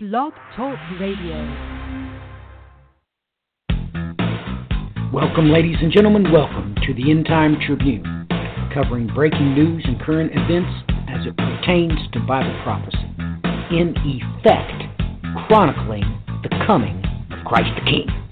Blog Talk Radio. Welcome, ladies and gentlemen. Welcome to the End Time Tribune, covering breaking news and current events as it pertains to Bible prophecy. In effect, chronicling the coming of Christ the King.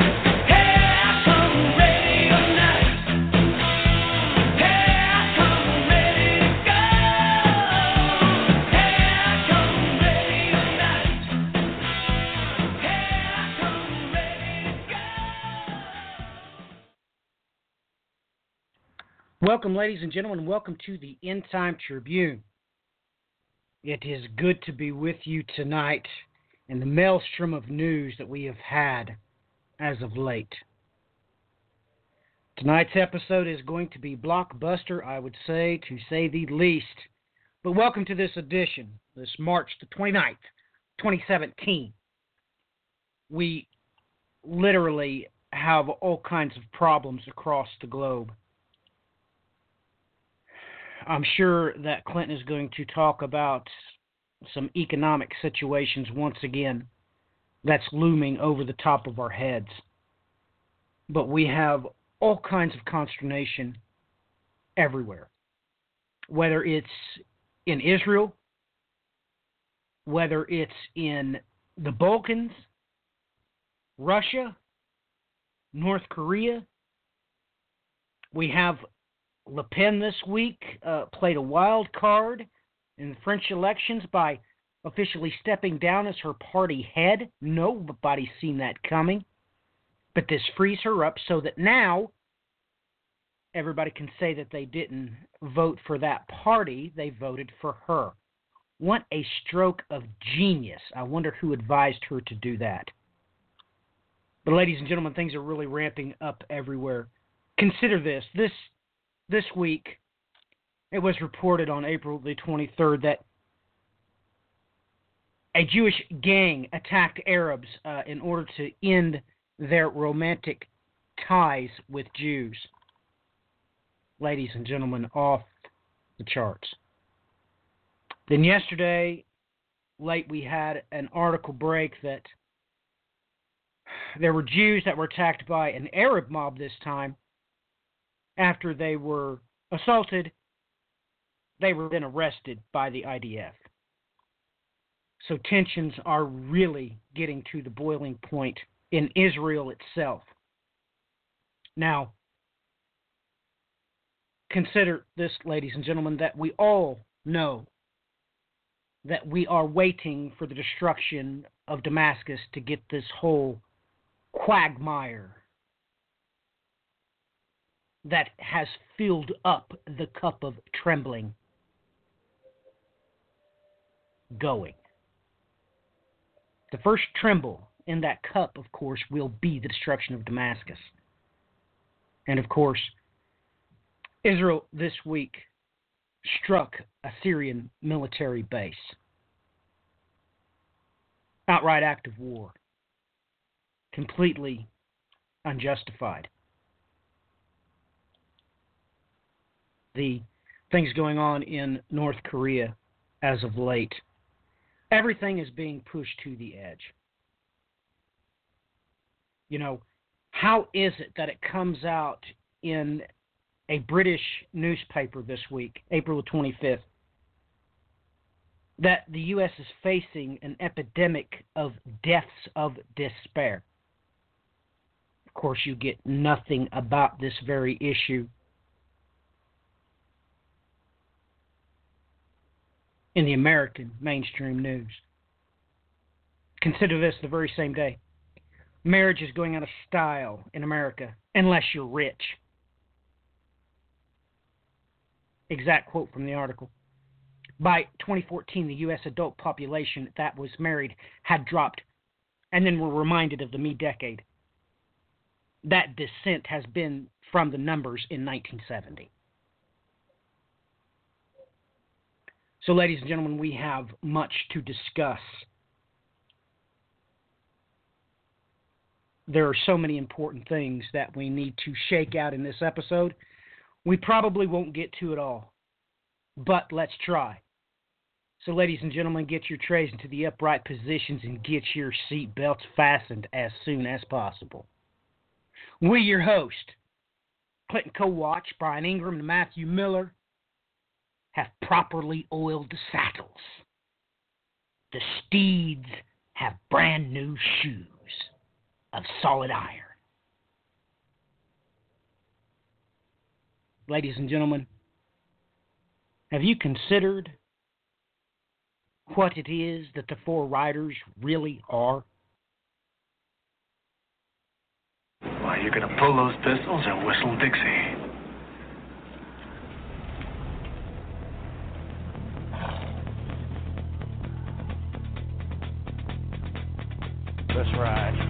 Welcome, ladies and gentlemen. Welcome to the End Time Tribune. It is good to be with you tonight in the maelstrom of news that we have had as of late. Tonight's episode is going to be blockbuster, I would say, to say the least. But welcome to this edition, this March the 29th, 2017. We literally have all kinds of problems across the globe. I'm sure that Clinton is going to talk about some economic situations once again that's looming over the top of our heads. But we have all kinds of consternation everywhere. Whether it's in Israel, whether it's in the Balkans, Russia, North Korea, we have Le Pen this week uh, played a wild card in the French elections by officially stepping down as her party head. Nobody's seen that coming. But this frees her up so that now everybody can say that they didn't vote for that party, they voted for her. What a stroke of genius. I wonder who advised her to do that. But, ladies and gentlemen, things are really ramping up everywhere. Consider this this this week, it was reported on April the 23rd that a Jewish gang attacked Arabs uh, in order to end their romantic ties with Jews. Ladies and gentlemen, off the charts. Then yesterday, late, we had an article break that there were Jews that were attacked by an Arab mob this time after they were assaulted, they were then arrested by the IDF. So tensions are really getting to the boiling point in Israel itself. Now, consider this, ladies and gentlemen, that we all know that we are waiting for the destruction of Damascus to get this whole quagmire that has filled up the cup of trembling going. The first tremble in that cup, of course, will be the destruction of Damascus. And of course, Israel this week struck a Syrian military base. Outright act of war. Completely unjustified. The things going on in North Korea as of late. Everything is being pushed to the edge. You know, how is it that it comes out in a British newspaper this week, April 25th, that the U.S. is facing an epidemic of deaths of despair? Of course, you get nothing about this very issue in the American mainstream news. Consider this the very same day. Marriage is going out of style in America unless you're rich. Exact quote from the article. By 2014, the U.S. adult population that was married had dropped, and then we're reminded of the me decade. That descent has been from the numbers in 1970. So, ladies and gentlemen, we have much to discuss. There are so many important things that we need to shake out in this episode. We probably won't get to it all, but let's try. So, ladies and gentlemen, get your trays into the upright positions and get your seat belts fastened as soon as possible. We, your host, Clinton Kowatch, Brian Ingram, and Matthew Miller, have properly oiled the saddles. The steeds have brand new shoes of solid iron. Ladies and gentlemen, have you considered what it is that the four riders really are? Why, you're going to pull those pistols and whistle Dixie. Ride.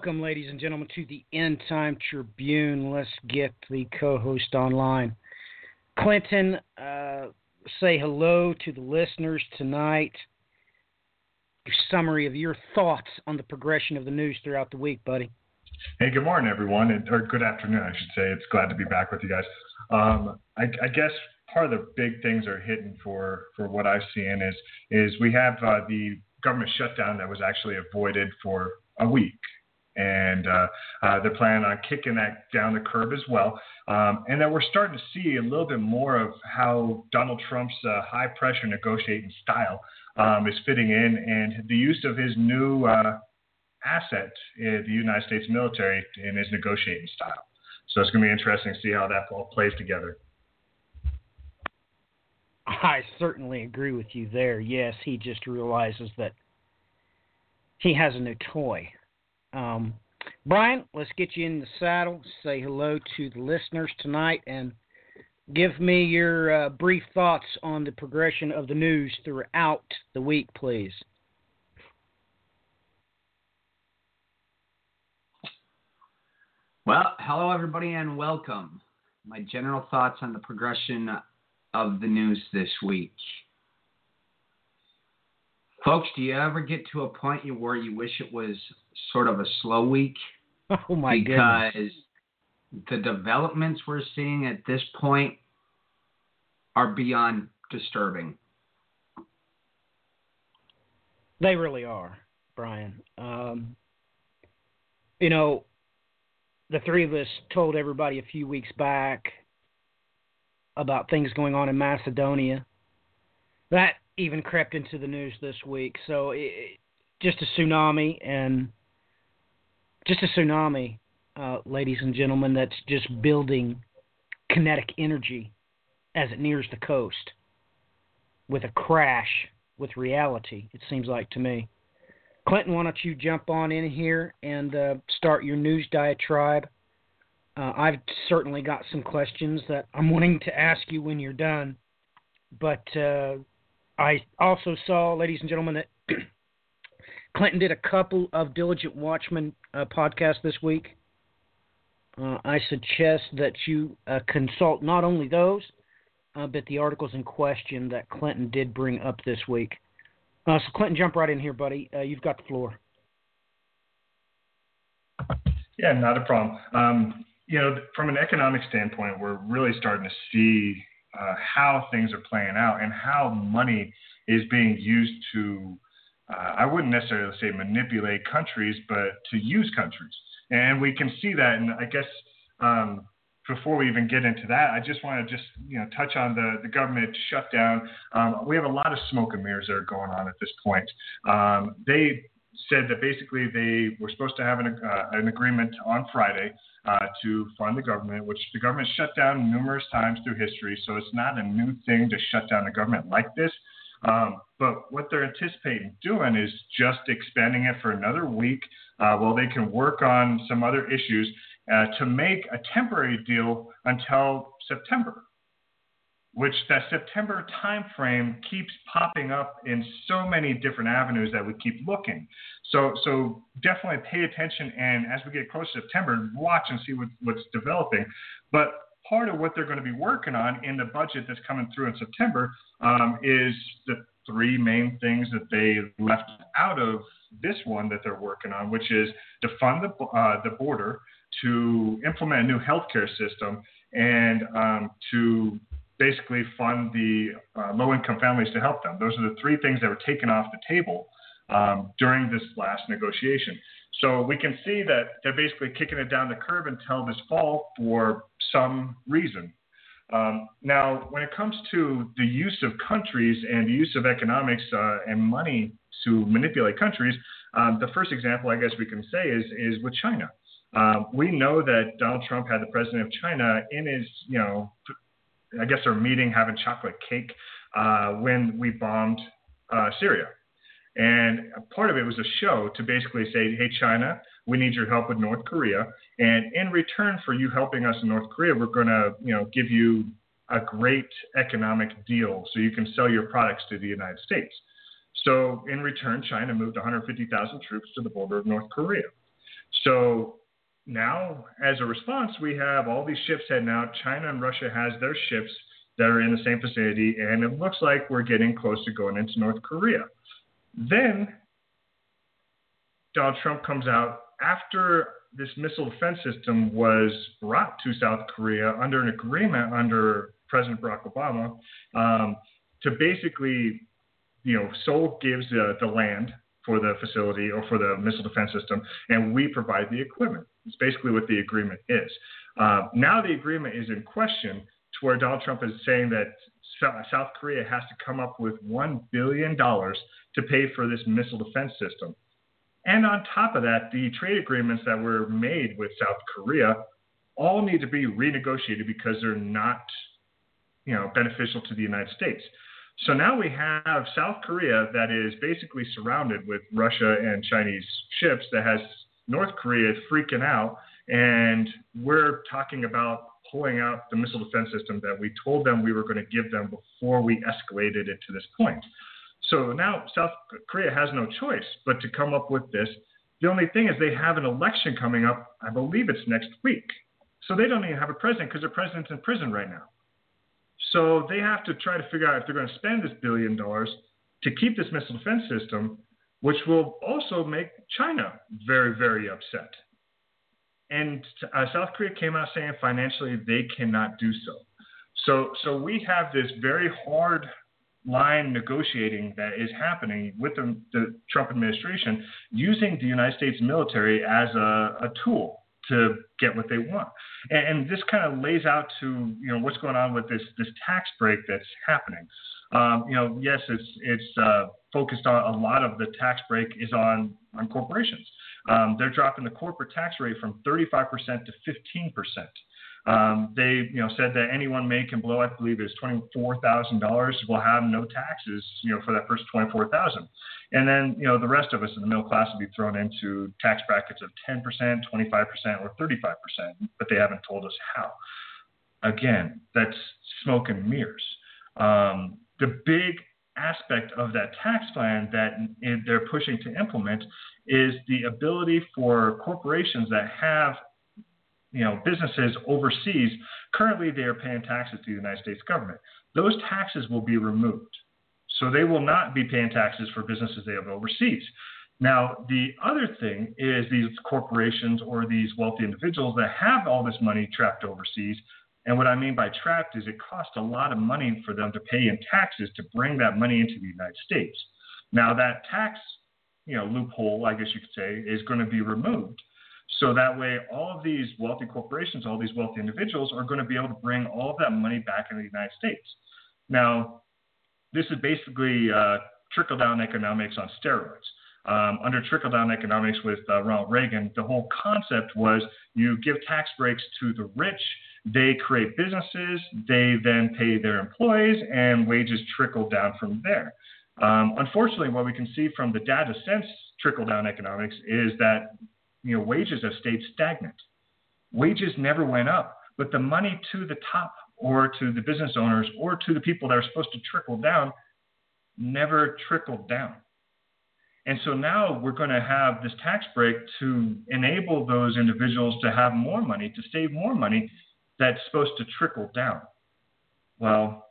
Welcome, ladies and gentlemen, to the End Time Tribune. Let's get the co host online. Clinton, uh, say hello to the listeners tonight. Your summary of your thoughts on the progression of the news throughout the week, buddy. Hey, good morning, everyone, or good afternoon, I should say. It's glad to be back with you guys. Um, I, I, guess part of the big things are hitting for for what I've seen is is we have uh, the government shutdown that was actually avoided for a week and uh, uh, they're planning on kicking that down the curb as well. Um, and then we're starting to see a little bit more of how Donald Trump's uh, high pressure negotiating style um, is fitting in, and the use of his new uh, asset, the United States military, in his negotiating style. So it's going to be interesting to see how that all plays together. I certainly agree with you there. Yes, he just realizes that he has a new toy um, Brian, let's get you in the saddle. Say hello to the listeners tonight and give me your uh, brief thoughts on the progression of the news throughout the week, please. Well, hello, everybody, and welcome. My general thoughts on the progression of the news this week. Folks, do you ever get to a point where you wish it was sort of a slow week? Oh my because goodness. the developments we're seeing at this point are beyond disturbing. They really are, Brian. Um, you know, the three of us told everybody a few weeks back about things going on in Macedonia. That even crept into the news this week. So it, just a tsunami and just a tsunami, uh, ladies and gentlemen, that's just building kinetic energy as it nears the coast with a crash with reality, it seems like to me. Clinton, why don't you jump on in here and uh, start your news diatribe? Uh, I've certainly got some questions that I'm wanting to ask you when you're done, but uh, I also saw, ladies and gentlemen, that Clinton did a couple of Diligent Watchmen uh, podcasts this week. Uh, I suggest that you uh, consult not only those, uh, but the articles in question that Clinton did bring up this week. Uh, so, Clinton, jump right in here, buddy. Uh, you've got the floor. Yeah, not a problem. Um, you know, from an economic standpoint, we're really starting to see uh, how things are playing out and how money is being used to, uh, I wouldn't necessarily say manipulate countries, but to use countries. And we can see that. And I guess um, before we even get into that, I just want to just you know touch on the, the government shutdown. Um, we have a lot of smoke and mirrors that are going on at this point. Um, they said that basically they were supposed to have an, uh, an agreement on Friday uh, to fund the government, which the government shut down numerous times through history. So it's not a new thing to shut down the government like this. Um, but what they're anticipating doing is just expanding it for another week uh, while they can work on some other issues uh, to make a temporary deal until September which that September timeframe keeps popping up in so many different avenues that we keep looking. So, so definitely pay attention, and as we get close to September, watch and see what, what's developing. But part of what they're going to be working on in the budget that's coming through in September um, is the three main things that they left out of this one that they're working on, which is to fund the uh, the border, to implement a new healthcare system, and um, to basically fund the uh, low income families to help them. Those are the three things that were taken off the table um, during this last negotiation. So we can see that they're basically kicking it down the curb until this fall for some reason. Um, now, when it comes to the use of countries and the use of economics uh, and money to manipulate countries, um, the first example I guess we can say is is with China. Uh, we know that Donald Trump had the president of China in his, you know, I guess our meeting having chocolate cake uh, when we bombed uh, Syria. And part of it was a show to basically say, hey, China, we need your help with North Korea. And in return for you helping us in North Korea, we're going to, you know, give you a great economic deal so you can sell your products to the United States. So in return, China moved 150,000 troops to the border of North Korea. So now, as a response, we have all these ships heading out. China and Russia has their ships that are in the same vicinity, and it looks like we're getting close to going into North Korea. Then Donald Trump comes out after this missile defense system was brought to South Korea under an agreement under President Barack Obama um, to basically, you know, Seoul gives the land for the facility or for the missile defense system, and we provide the equipment. It's basically what the agreement is. Uh, now the agreement is in question to where Donald Trump is saying that South Korea has to come up with $1 billion to pay for this missile defense system. And on top of that, the trade agreements that were made with South Korea all need to be renegotiated because they're not, you know, beneficial to the United States. So now we have South Korea that is basically surrounded with Russia and Chinese ships that has North Korea is freaking out. And we're talking about pulling out the missile defense system that we told them we were going to give them before we escalated it to this point. So now South Korea has no choice but to come up with this. The only thing is they have an election coming up. I believe it's next week. So they don't even have a president because their president's in prison right now. So they have to try to figure out if they're going to spend this billion dollars to keep this missile defense system, which will also make China very, very upset. And uh, South Korea came out saying financially they cannot do so. So, so we have this very hard line negotiating that is happening with the, the Trump administration using the United States military as a, a tool to get what they want. And, and this kind of lays out to you know what's going on with this this tax break that's happening. Um, you know, yes, it's it's uh, focused on a lot of the tax break is on on corporations. Um, they're dropping the corporate tax rate from 35% to 15%. Um, they, you know, said that anyone making below, I believe, is twenty-four thousand dollars will have no taxes, you know, for that first twenty-four thousand, and then, you know, the rest of us in the middle class will be thrown into tax brackets of ten percent, twenty-five percent, or thirty-five percent, but they haven't told us how. Again, that's smoke and mirrors. Um, the big aspect of that tax plan that they're pushing to implement is the ability for corporations that have you know, businesses overseas, currently they are paying taxes to the United States government. Those taxes will be removed. So they will not be paying taxes for businesses they have overseas. Now, the other thing is these corporations or these wealthy individuals that have all this money trapped overseas. And what I mean by trapped is it costs a lot of money for them to pay in taxes to bring that money into the United States. Now, that tax you know, loophole, I guess you could say, is going to be removed. So that way, all of these wealthy corporations, all these wealthy individuals are going to be able to bring all of that money back into the United States. Now, this is basically uh, trickle down economics on steroids. Um, under trickle down economics with uh, Ronald Reagan, the whole concept was you give tax breaks to the rich, they create businesses, they then pay their employees, and wages trickle down from there. Um, unfortunately, what we can see from the data since trickle down economics is that you know, wages have stayed stagnant. Wages never went up, but the money to the top or to the business owners or to the people that are supposed to trickle down never trickled down. And so now we're going to have this tax break to enable those individuals to have more money, to save more money that's supposed to trickle down. Well,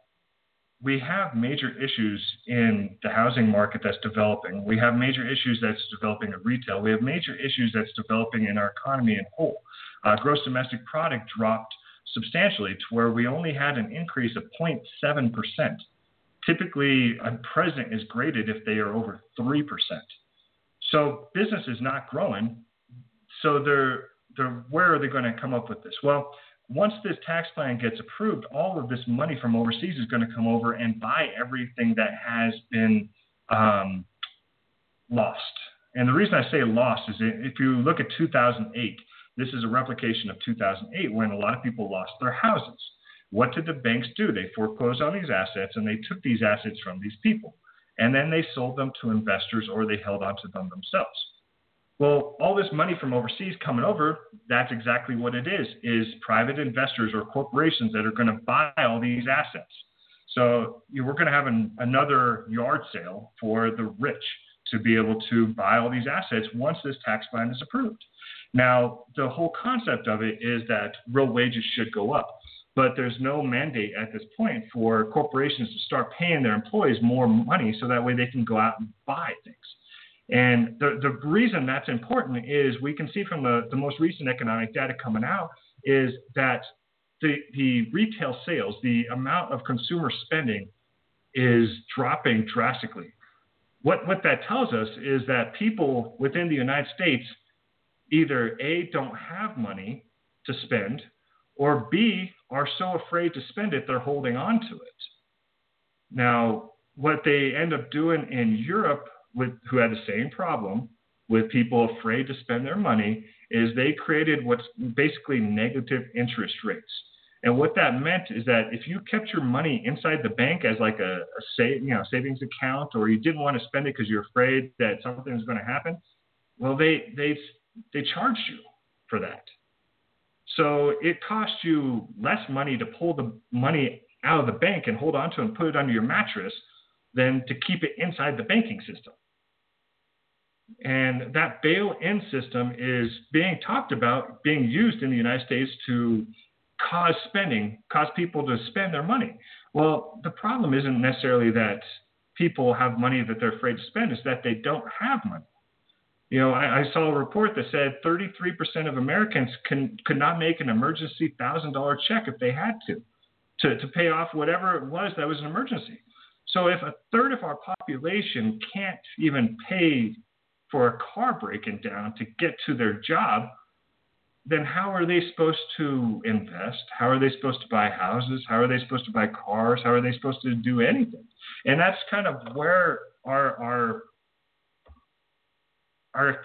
we have major issues in the housing market that's developing. We have major issues that's developing in retail. We have major issues that's developing in our economy in whole. Uh, gross domestic product dropped substantially to where we only had an increase of 0.7%. Typically, a president is graded if they are over 3%. So business is not growing. So they're, they're, where are they going to come up with this? Well, once this tax plan gets approved, all of this money from overseas is going to come over and buy everything that has been um, lost. And the reason I say lost is if you look at 2008, this is a replication of 2008 when a lot of people lost their houses. What did the banks do? They foreclosed on these assets and they took these assets from these people. And then they sold them to investors or they held onto them themselves. Well, all this money from overseas coming over, that's exactly what it is, is private investors or corporations that are going to buy all these assets. So you we're going to have an, another yard sale for the rich to be able to buy all these assets once this tax plan is approved. Now, the whole concept of it is that real wages should go up, but there's no mandate at this point for corporations to start paying their employees more money so that way they can go out and buy things. And the, the reason that's important is we can see from the, the most recent economic data coming out is that the, the retail sales, the amount of consumer spending is dropping drastically. What, what that tells us is that people within the United States either A, don't have money to spend, or B, are so afraid to spend it, they're holding on to it. Now, what they end up doing in Europe, with, who had the same problem with people afraid to spend their money, is they created what's basically negative interest rates. And what that meant is that if you kept your money inside the bank as like a, a you know, savings account, or you didn't want to spend it because you're afraid that something going to happen, well, they they they charged you for that. So it costs you less money to pull the money out of the bank and hold on to and put it under your mattress than to keep it inside the banking system. And that bail in system is being talked about, being used in the United States to cause spending, cause people to spend their money. Well, the problem isn't necessarily that people have money that they're afraid to spend, it's that they don't have money. You know, I, I saw a report that said 33% of Americans can, could not make an emergency $1,000 check if they had to, to, to pay off whatever it was that was an emergency. So if a third of our population can't even pay for a car breaking down to get to their job, then how are they supposed to invest? How are they supposed to buy houses? How are they supposed to buy cars? How are they supposed to do anything? And that's kind of where our our our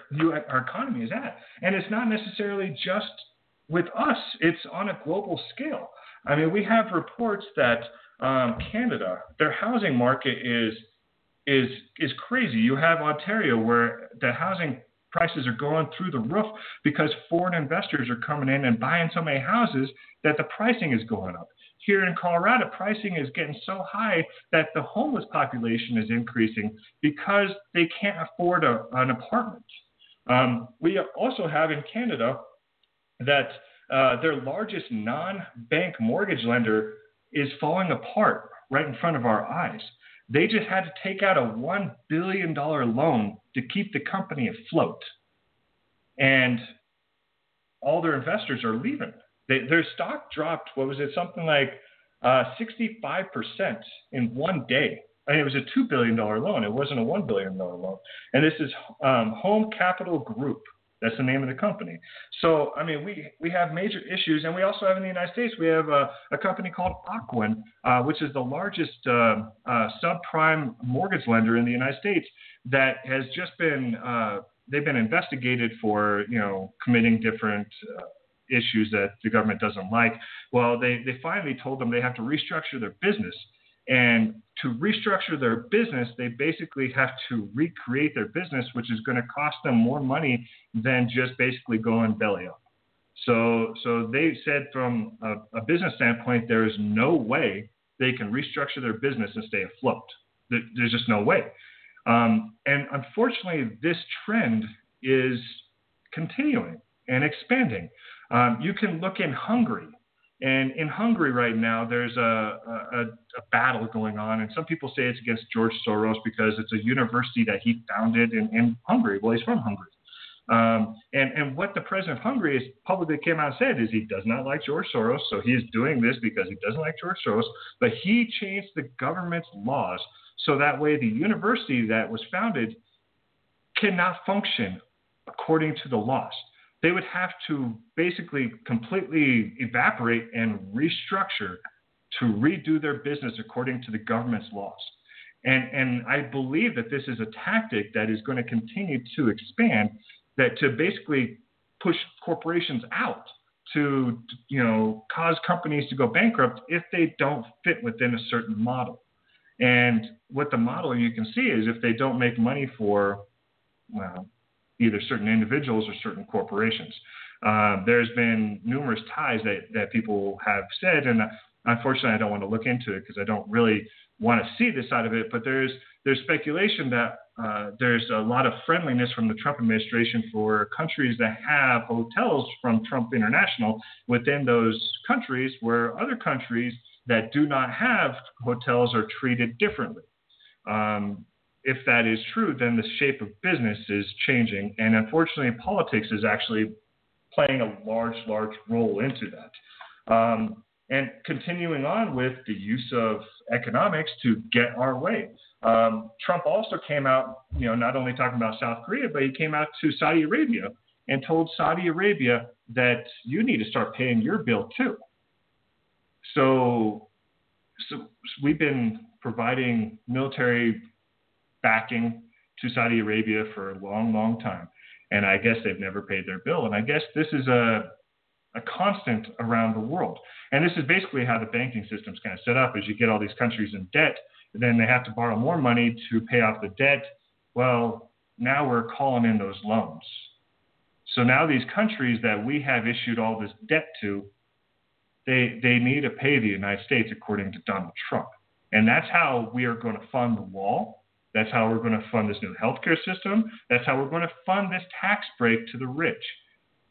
our economy is at. And it's not necessarily just with us; it's on a global scale. I mean, we have reports that um, Canada, their housing market is is is crazy. You have Ontario where the housing prices are going through the roof because foreign investors are coming in and buying so many houses that the pricing is going up. Here in Colorado, pricing is getting so high that the homeless population is increasing because they can't afford a, an apartment. Um, we also have in Canada that uh, their largest non bank mortgage lender is falling apart right in front of our eyes. They just had to take out a $1 billion loan to keep the company afloat. And all their investors are leaving. They, their stock dropped, what was it, something like uh, 65% in one day. I mean, it was a $2 billion loan. It wasn't a $1 billion loan. And this is um, Home Capital Group. That's the name of the company. So, I mean, we, we have major issues, and we also have in the United States, we have a, a company called Ocwen, uh, which is the largest uh, uh, subprime mortgage lender in the United States that has just been, uh, they've been investigated for, you know, committing different uh, issues that the government doesn't like. Well, they, they finally told them they have to restructure their business and to restructure their business, they basically have to recreate their business, which is going to cost them more money than just basically going belly up. So, so they said from a, a business standpoint, there is no way they can restructure their business and stay afloat. There's just no way. Um, and unfortunately, this trend is continuing and expanding. Um, you can look in Hungary and in Hungary right now, there's a, a, a, battle going on, and some people say it's against George Soros because it's a university that he founded in, in Hungary. Well, he's from Hungary. Um, and, and what the president of Hungary has publicly came out and said is he does not like George Soros, so he is doing this because he doesn't like George Soros, but he changed the government's laws so that way the university that was founded cannot function according to the laws they would have to basically completely evaporate and restructure to redo their business according to the government's laws. And, and I believe that this is a tactic that is going to continue to expand, that to basically push corporations out, to you know cause companies to go bankrupt if they don't fit within a certain model. And what the model you can see is if they don't make money for well, either certain individuals or certain corporations. Uh, there's been numerous ties that, that people have said, and unfortunately, I don't want to look into it because I don't really want to see this side of it. But there's there's speculation that uh, there's a lot of friendliness from the Trump administration for countries that have hotels from Trump International within those countries, where other countries that do not have hotels are treated differently. Um, if that is true, then the shape of business is changing, and unfortunately, politics is actually playing a large, large role into that. Um, and continuing on with the use of economics to get our way. Um, Trump also came out, you know, not only talking about South Korea, but he came out to Saudi Arabia and told Saudi Arabia that you need to start paying your bill too. So, so we've been providing military backing to Saudi Arabia for a long, long time, and I guess they've never paid their bill. And I guess this is a a constant around the world. And this is basically how the banking system's kind of set up: is you get all these countries in debt then they have to borrow more money to pay off the debt. Well, now we're calling in those loans. So now these countries that we have issued all this debt to, they, they need to pay the United States according to Donald Trump. And that's how we are going to fund the wall. That's how we're going to fund this new healthcare system. That's how we're going to fund this tax break to the rich,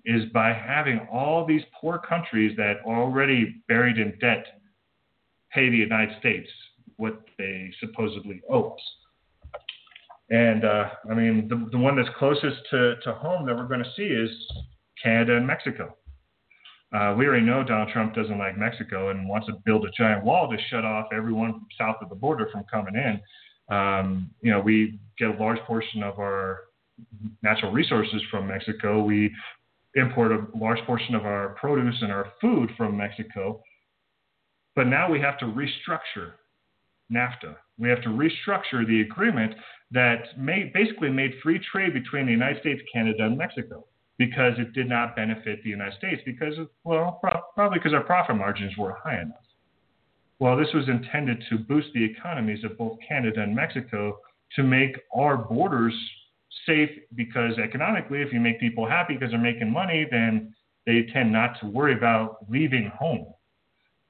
is by having all these poor countries that are already buried in debt pay the United States what they supposedly owe us. And uh, I mean, the, the one that's closest to, to home that we're going to see is Canada and Mexico. Uh, we already know Donald Trump doesn't like Mexico and wants to build a giant wall to shut off everyone south of the border from coming in. Um, you know, we get a large portion of our natural resources from Mexico. We import a large portion of our produce and our food from Mexico. But now we have to restructure NAFTA. We have to restructure the agreement that made, basically made free trade between the United States, Canada, and Mexico because it did not benefit the United States because, well, pro- probably because our profit margins were high enough. Well, this was intended to boost the economies of both Canada and Mexico to make our borders safe because economically, if you make people happy because they're making money, then they tend not to worry about leaving home.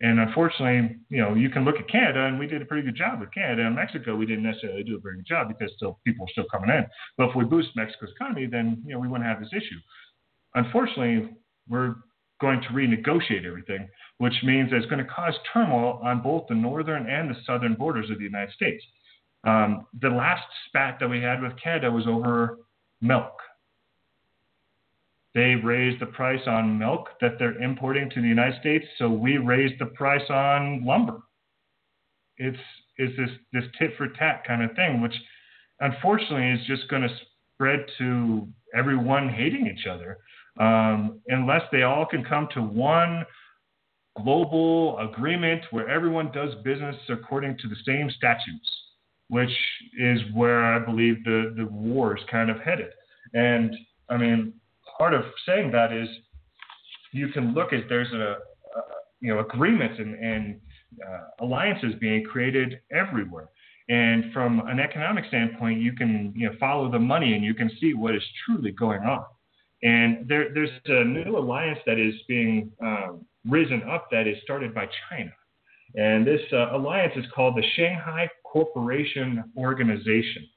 And unfortunately, you know, you can look at Canada, and we did a pretty good job with Canada and Mexico. We didn't necessarily do a very good job because still people are still coming in. But if we boost Mexico's economy, then you know we wouldn't have this issue. Unfortunately, we're going to renegotiate everything, which means it's going to cause turmoil on both the northern and the southern borders of the United States. Um, the last spat that we had with Canada was over milk. They raised the price on milk that they're importing to the United States, so we raised the price on lumber. It's it's this this tit for tat kind of thing, which unfortunately is just going to spread to everyone hating each other, um, unless they all can come to one global agreement where everyone does business according to the same statutes, which is where I believe the the war is kind of headed. And I mean, part of saying that is you can look at there's a, a you know agreements and, and uh, alliances being created everywhere. And from an economic standpoint, you can you know follow the money and you can see what is truly going on. And there, there's a new alliance that is being um, risen up that is started by China. And this uh, alliance is called the Shanghai Cooperation Organization.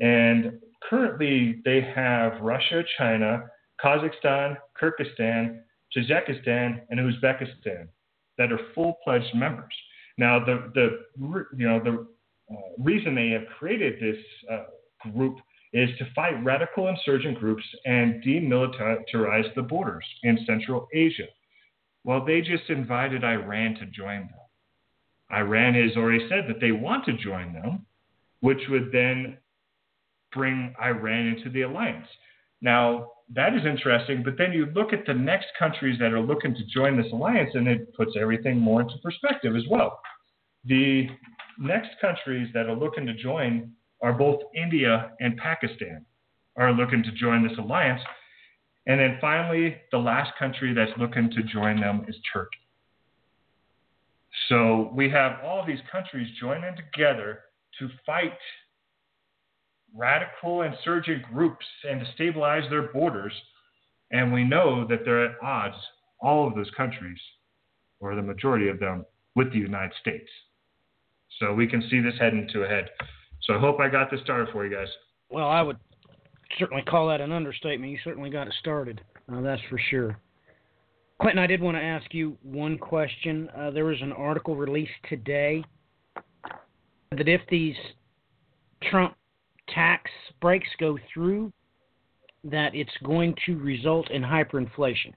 And currently, they have Russia, China, Kazakhstan, Kyrgyzstan, Tajikistan, and Uzbekistan that are full-pledged members. Now, the the you know the uh, reason they have created this uh, group is to fight radical insurgent groups and demilitarize the borders in Central Asia. Well, they just invited Iran to join them. Iran has already said that they want to join them, which would then bring Iran into the alliance. Now, that is interesting. But then you look at the next countries that are looking to join this alliance, and it puts everything more into perspective as well. The next countries that are looking to join are both India and Pakistan are looking to join this alliance. And then finally, the last country that's looking to join them is Turkey. So we have all these countries joining together to fight radical insurgent groups and to stabilize their borders. And we know that they're at odds, all of those countries, or the majority of them, with the United States. So we can see this heading to a head. So I hope I got this started for you guys. Well, I would certainly call that an understatement. You certainly got it started. Uh, that's for sure. Clinton, I did want to ask you one question. Uh, there was an article released today that if these Trump tax breaks go through, that it's going to result in hyperinflation.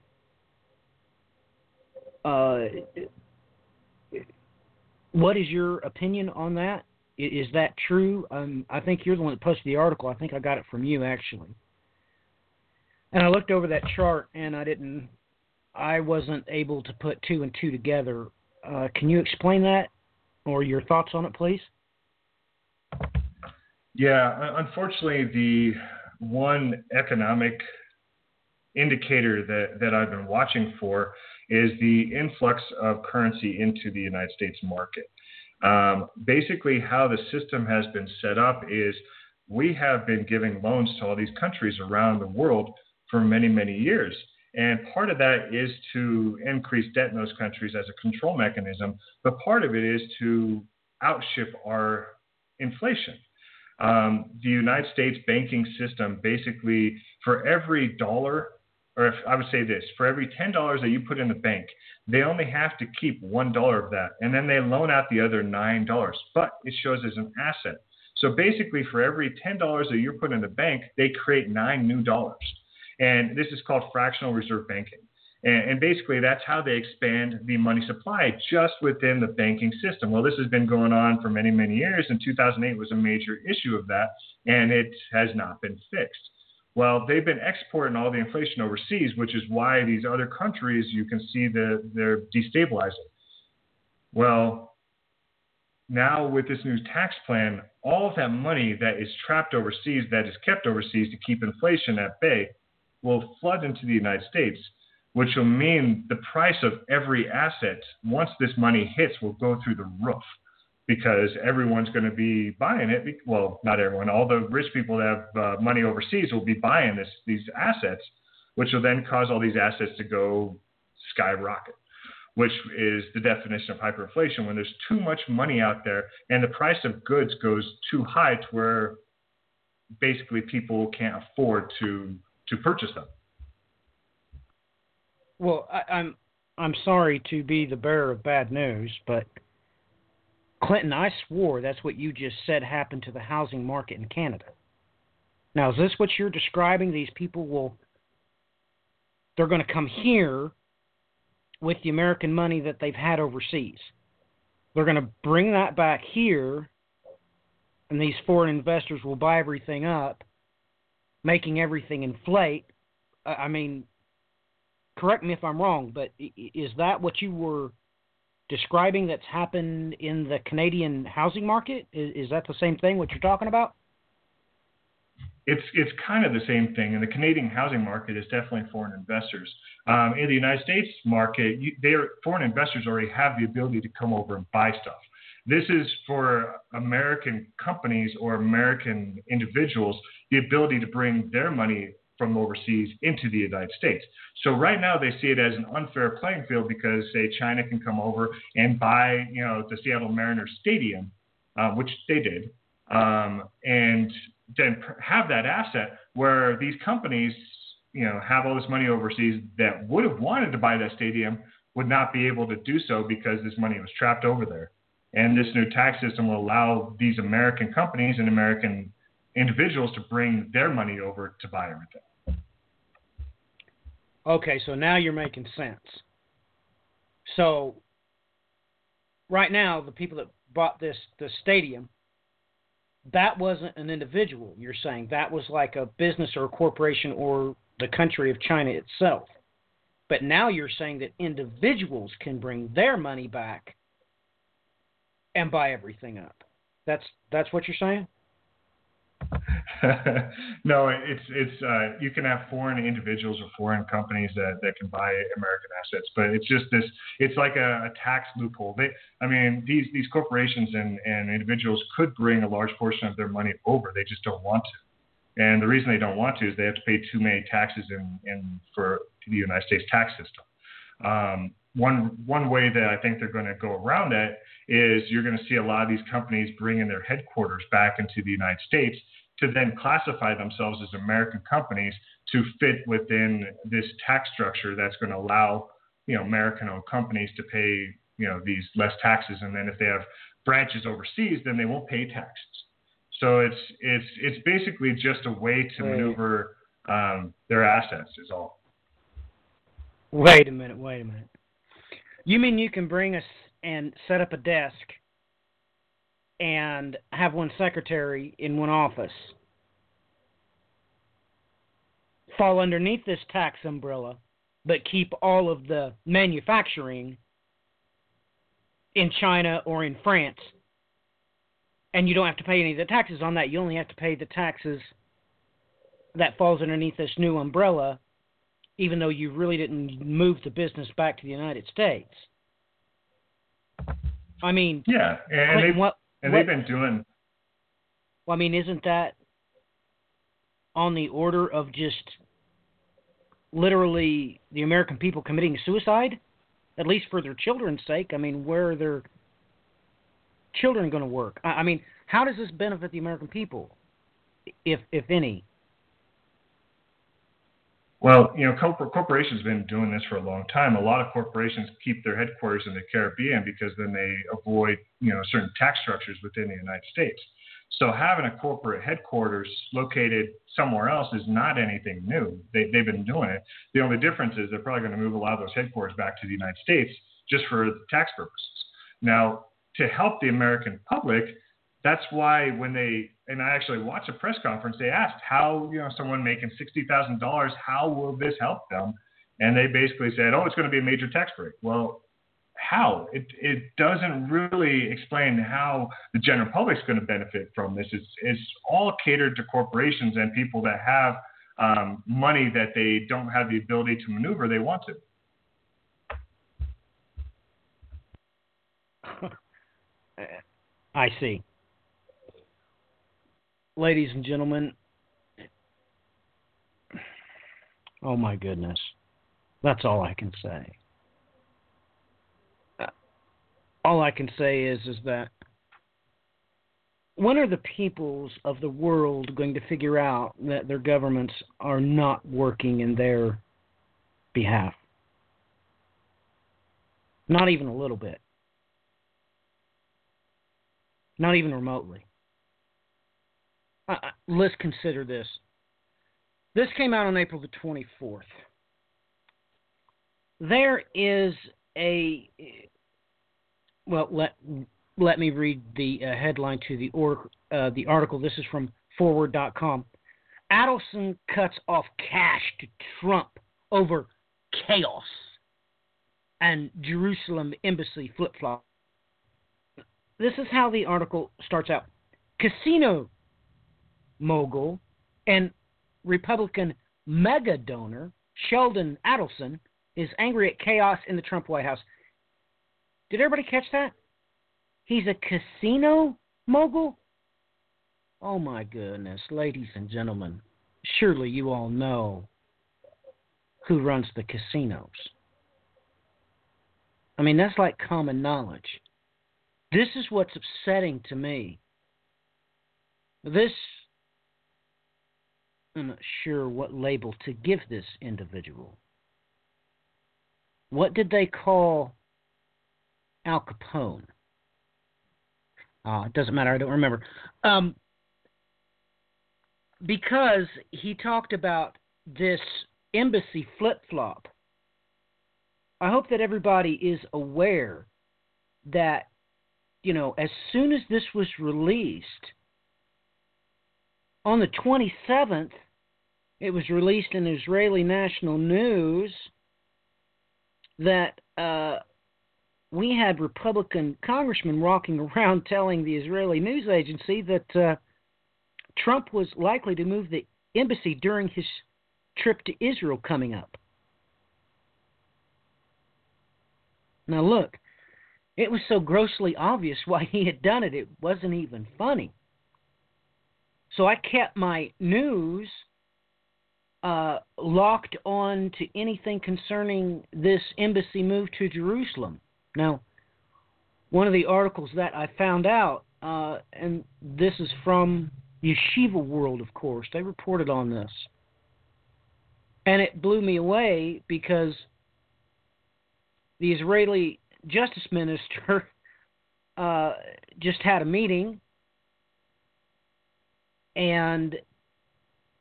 Uh, what is your opinion on that? Is that true? Um, I think you're the one that posted the article. I think I got it from you actually. And I looked over that chart and I didn't, I wasn't able to put two and two together. Uh, can you explain that or your thoughts on it, please? Yeah, unfortunately, the one economic indicator that, that I've been watching for is the influx of currency into the United States market. Um, basically, how the system has been set up is we have been giving loans to all these countries around the world for many, many years. And part of that is to increase debt in those countries as a control mechanism, but part of it is to outship our inflation. Um, the United States banking system basically, for every dollar, or if I would say this, for every $10 that you put in the bank, they only have to keep $1 of that. And then they loan out the other $9, but it shows as an asset. So basically, for every $10 that you put in the bank, they create nine new dollars. And this is called fractional reserve banking. And, and, basically, that's how they expand the money supply just within the banking system. Well, this has been going on for many, many years, and 2008 was a major issue of that, and it has not been fixed. Well, they've been exporting all the inflation overseas, which is why these other countries you can see that they're destabilizing. Well, now with this new tax plan, all of that money that is trapped overseas, that is kept overseas to keep inflation at bay, will flood into the United States which will mean the price of every asset, once this money hits, will go through the roof because everyone's going to be buying it. Well, not everyone, all the rich people that have uh, money overseas will be buying this, these assets, which will then cause all these assets to go skyrocket, which is the definition of hyperinflation when there's too much money out there and the price of goods goes too high to where basically people can't afford to to purchase them. Well, I, I'm I'm sorry to be the bearer of bad news, but Clinton, I swore that's what you just said happened to the housing market in Canada. Now, is this what you're describing? These people will they're going to come here with the American money that they've had overseas. They're going to bring that back here, and these foreign investors will buy everything up, making everything inflate. I mean, correct me if I'm wrong, but is that what you were describing that's happened in the Canadian housing market? Is, is that the same thing? What you're talking about? It's it's kind of the same thing. In the Canadian housing market, is definitely foreign investors. Um, in the United States market, you, foreign investors already have the ability to come over and buy stuff. This is for American companies or American individuals the ability to bring their money from overseas into the United States. So right now they see it as an unfair playing field because say China can come over and buy you know the Seattle Mariners stadium, uh, which they did, um, and then have that asset where these companies you know have all this money overseas that would have wanted to buy that stadium would not be able to do so because this money was trapped over there. And this new tax system will allow these American companies and American individuals to bring their money over to buy everything. Okay, so now you're making sense. So right now, the people that bought this the stadium, that wasn't an individual. You're saying that was like a business or a corporation or the country of China itself. But now you're saying that individuals can bring their money back and buy everything up. That's that's what you're saying. no, it's it's uh, you can have foreign individuals or foreign companies that, that can buy American assets, but it's just this. It's like a, a tax loophole. They, I mean, these these corporations and, and individuals could bring a large portion of their money over. They just don't want to, and the reason they don't want to is they have to pay too many taxes in, in for the United States tax system. Um, one one way that I think they're going to go around that is you're going to see a lot of these companies bringing their headquarters back into the United States to then classify themselves as American companies to fit within this tax structure that's going to allow you know American-owned companies to pay you know these less taxes, and then if they have branches overseas, then they won't pay taxes. So it's it's it's basically just a way to maneuver um, their assets is all. Wait a minute, wait a minute. You mean you can bring us and set up a desk and have one secretary in one office fall underneath this tax umbrella, but keep all of the manufacturing in China or in France. And you don't have to pay any of the taxes on that. You only have to pay the taxes that falls underneath this new umbrella even though you really didn't move the business back to the United States. I mean, Yeah, and Clinton, they what, and what- they've been doing well, I mean, isn't that on the order of just literally the American people committing suicide, at least for their children's sake? I mean, where are their children going to work? I, I mean, how does this benefit the American people, if if any? Well, you know, corpor- corporations have been doing this for a long time. A lot of corporations keep their headquarters in the Caribbean because then they avoid, you know, certain tax structures within the United States. So having a corporate headquarters located somewhere else is not anything new. They, they've been doing it. The only difference is they're probably going to move a lot of those headquarters back to the United States just for tax purposes. Now, to help the American public, that's why when they and I actually watched a press conference, they asked how you know someone making sixty thousand dollars, how will this help them? And they basically said, oh, it's going to be a major tax break. Well, how? It it doesn't really explain how the general public's going to benefit from this. It's it's all catered to corporations and people that have um, money that they don't have the ability to maneuver. They want to. I see. Ladies and gentlemen, oh my goodness. That's all I can say. Uh, All I can say is is that when are the peoples of the world going to figure out that their governments are not working in their behalf? Not even a little bit. Not even remotely. Let's consider this. This came out on April the 24th. There is a. Well, let let me read the uh, headline to the or, uh, the article. This is from Forward.com. Adelson cuts off cash to Trump over chaos, and Jerusalem embassy flip flop. This is how the article starts out. Casino mogul and Republican mega donor Sheldon Adelson is angry at chaos in the Trump White House. Did everybody catch that? He's a casino mogul? Oh my goodness, ladies and gentlemen. Surely you all know who runs the casinos. I mean, that's like common knowledge. This is what's upsetting to me. This I'm not sure what label to give this individual. What did they call Al Capone? Uh, it doesn't matter. I don't remember. Um, because he talked about this embassy flip flop. I hope that everybody is aware that, you know, as soon as this was released, on the 27th, it was released in Israeli national news that uh, we had Republican congressmen walking around telling the Israeli news agency that uh, Trump was likely to move the embassy during his trip to Israel coming up. Now, look, it was so grossly obvious why he had done it, it wasn't even funny. So I kept my news uh, locked on to anything concerning this embassy move to Jerusalem. Now, one of the articles that I found out, uh, and this is from Yeshiva World, of course, they reported on this. And it blew me away because the Israeli justice minister uh, just had a meeting and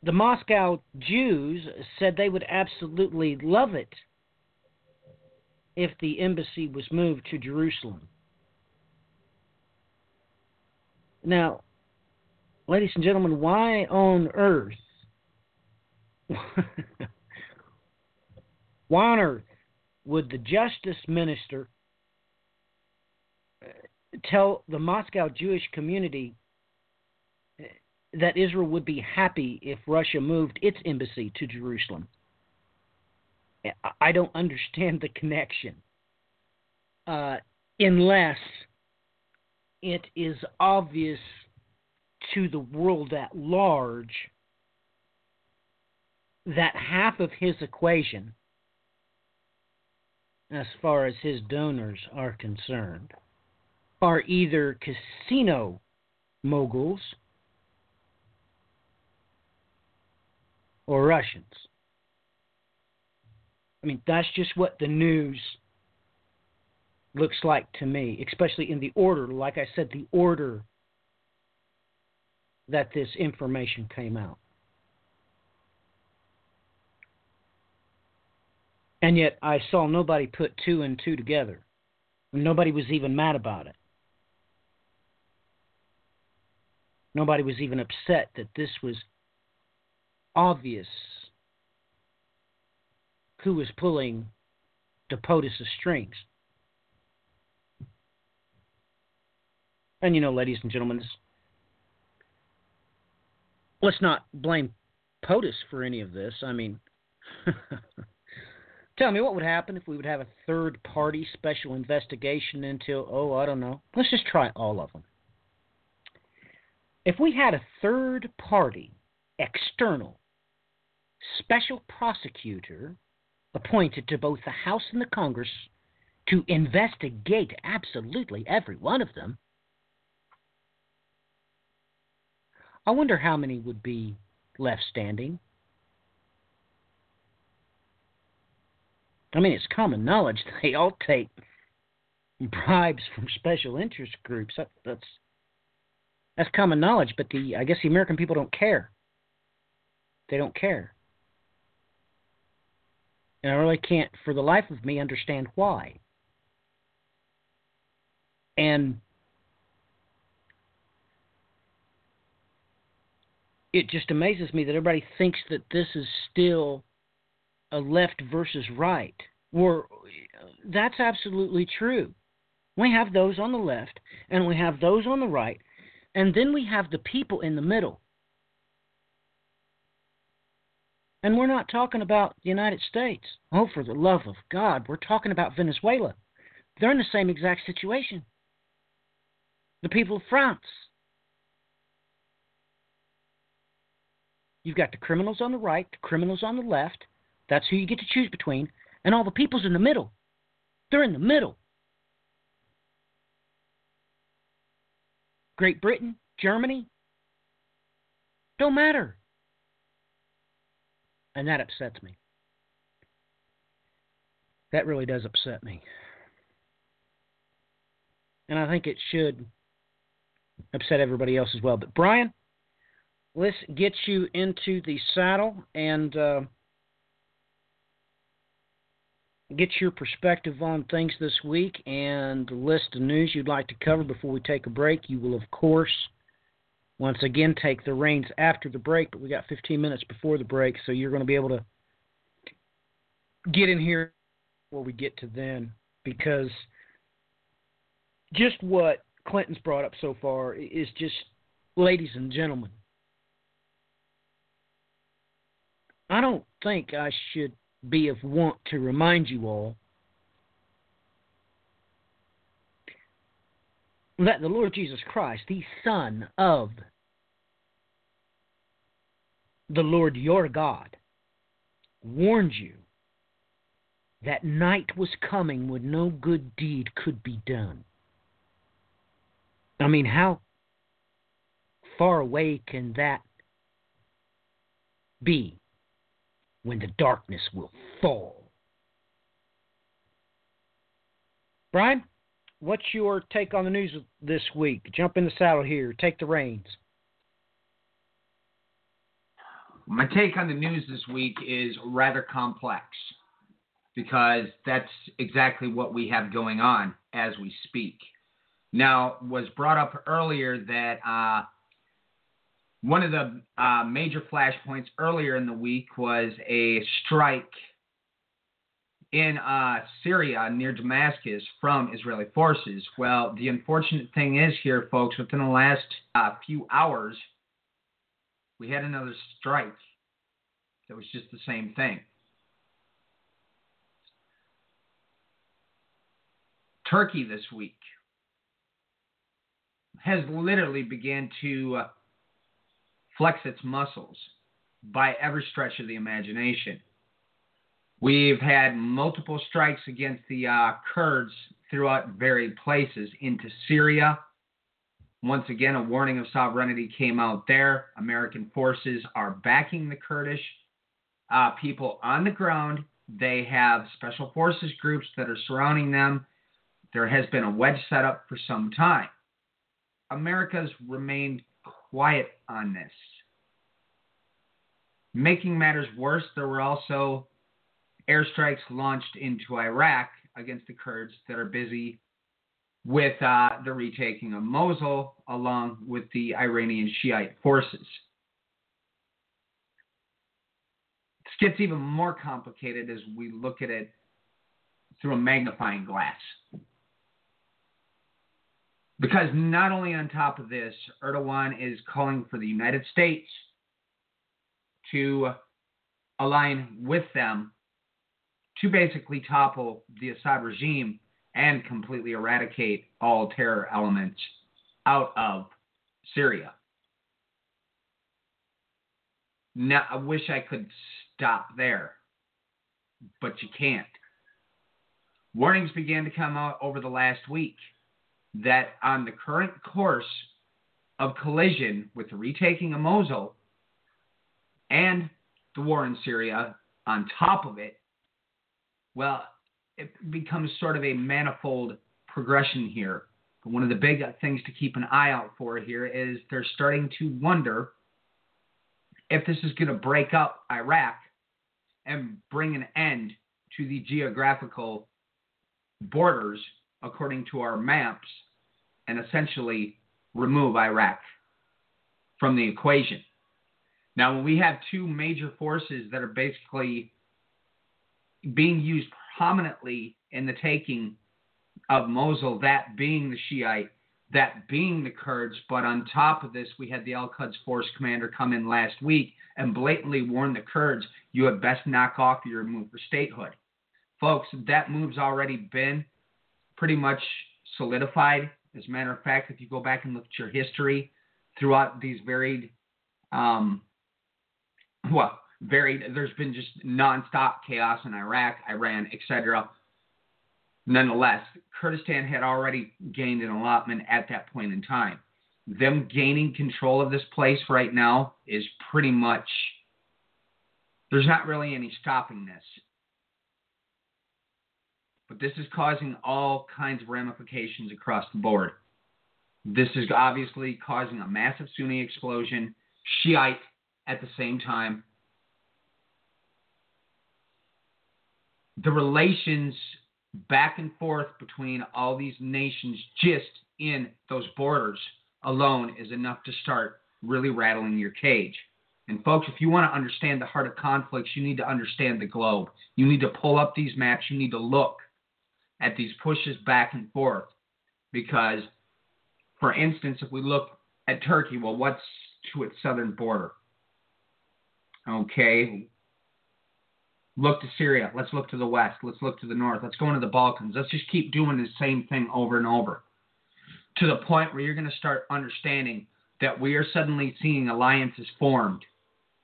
the Moscow Jews said they would absolutely love it if the embassy was moved to Jerusalem. Now, ladies and gentlemen, why on earth? why on earth would the justice minister uh, tell the Moscow Jewish community that Israel would be happy if Russia moved its embassy to Jerusalem. I don't understand the connection. Uh, unless it is obvious to the world at large that half of his equation, as far as his donors are concerned, are either casino moguls or Russians. I mean, that's just what the news looks like to me, especially in the order, like I said, the order that this information came out. And yet I saw nobody put two and two together. Nobody was even mad about it. Nobody was even upset that this was obvious who is pulling the POTUS's strings. And you know, ladies and gentlemen, let's not blame POTUS for any of this. I mean, tell me what would happen if we would have a third party special investigation into, oh, I don't know. Let's just try all of them. If we had a third party, external, special prosecutor appointed to both the House and the Congress to investigate absolutely every one of them. I wonder how many would be left standing. I mean, it's common knowledge they all take bribes from special interest groups. That, that's that's common knowledge, but the I guess the American people don't care. They don't care. And I really can't, for the life of me, understand why. And it just amazes me that everybody thinks that this is still a left versus right. Or that's absolutely true. We have those on the left and we have those on the right, and then we have the people in the middle And we're not talking about the United States. Oh, for the love of God, we're talking about Venezuela. They're in the same exact situation. The people of France. You've got the criminals on the right, the criminals on the left. That's who you get to choose between. And all the people's in the middle. They're in the middle. Great Britain, Germany, don't matter. And that upsets me. That really does upset me. And I think it should upset everybody else as well. But Brian, let's get you into the saddle and uh, get your perspective on things this week and list of news you'd like to cover before we take a break. You will, of course, once again take the reins after the break, but we got 15 minutes before the break, so you're going to be able to get in here before we get to then because just what Clinton's brought up so far is just, ladies and gentlemen, I don't think I should be of want to remind you all that the Lord Jesus Christ, the Son of the Lord your God, warned you that night was coming when no good deed could be done. I mean, how far away can that be when the darkness will fall? Brian, what's your take on the news this week? Jump in the saddle here. Take the reins. My take on the news this week is rather complex because that's exactly what we have going on as we speak. Now, was brought up earlier that uh, one of the uh, major flashpoints earlier in the week was a strike in uh, Syria near Damascus from Israeli forces. Well, the unfortunate thing is here, folks, within the last uh, few hours, we had another strike that was just the same thing. Turkey this week has literally began to uh, flex its muscles by every stretch of the imagination. We've had multiple strikes against the uh, Kurds throughout varied places into Syria. Once again, a warning of sovereignty came out there. American forces are backing the Kurdish uh, people on the ground. They have special forces groups that are surrounding them. There has been a wedge set up for some time. America's remained quiet on this. Making matters worse, there were also airstrikes launched into Iraq against the Kurds that are busy with uh, the retaking of Mosul along with the Iranian Shiite forces. This gets even more complicated as we look at it through a magnifying glass. Because not only on top of this, Erdogan is calling for the United States to align with them to basically topple the Assad regime and completely eradicate all terror elements out of Syria. Now, I wish I could stop there, but you can't. Warnings began to come out over the last week that on the current course of collision with the retaking of Mosul and the war in Syria on top of it, well, it becomes sort of a manifold progression here. But one of the big things to keep an eye out for here is they're starting to wonder if this is going to break up Iraq and bring an end to the geographical borders according to our maps and essentially remove Iraq from the equation. Now, when we have two major forces that are basically being used prominently in the taking of Mosul, that being the Shiite, that being the Kurds, but on top of this, we had the Al Quds force commander come in last week and blatantly warn the Kurds, you had best knock off your move for statehood. Folks, that move's already been pretty much solidified. As a matter of fact, if you go back and look at your history throughout these varied, um, well, varied, there's been just nonstop chaos in Iraq, Iran, etc. Nonetheless, Kurdistan had already gained an allotment at that point in time. Them gaining control of this place right now is pretty much, there's not really any stopping this. But this is causing all kinds of ramifications across the board. This is obviously causing a massive Sunni explosion, Shiite at the same time. The relations back and forth between all these nations just in those borders alone is enough to start really rattling your cage. And folks, if you want to understand the heart of conflicts, you need to understand the globe. You need to pull up these maps. You need to look at these pushes back and forth. Because, for instance, if we look at Turkey, well, what's to its southern border? Okay. Look to Syria. Let's look to the west. Let's look to the north. Let's go into the Balkans. Let's just keep doing the same thing over and over to the point where you're going to start understanding that we are suddenly seeing alliances formed.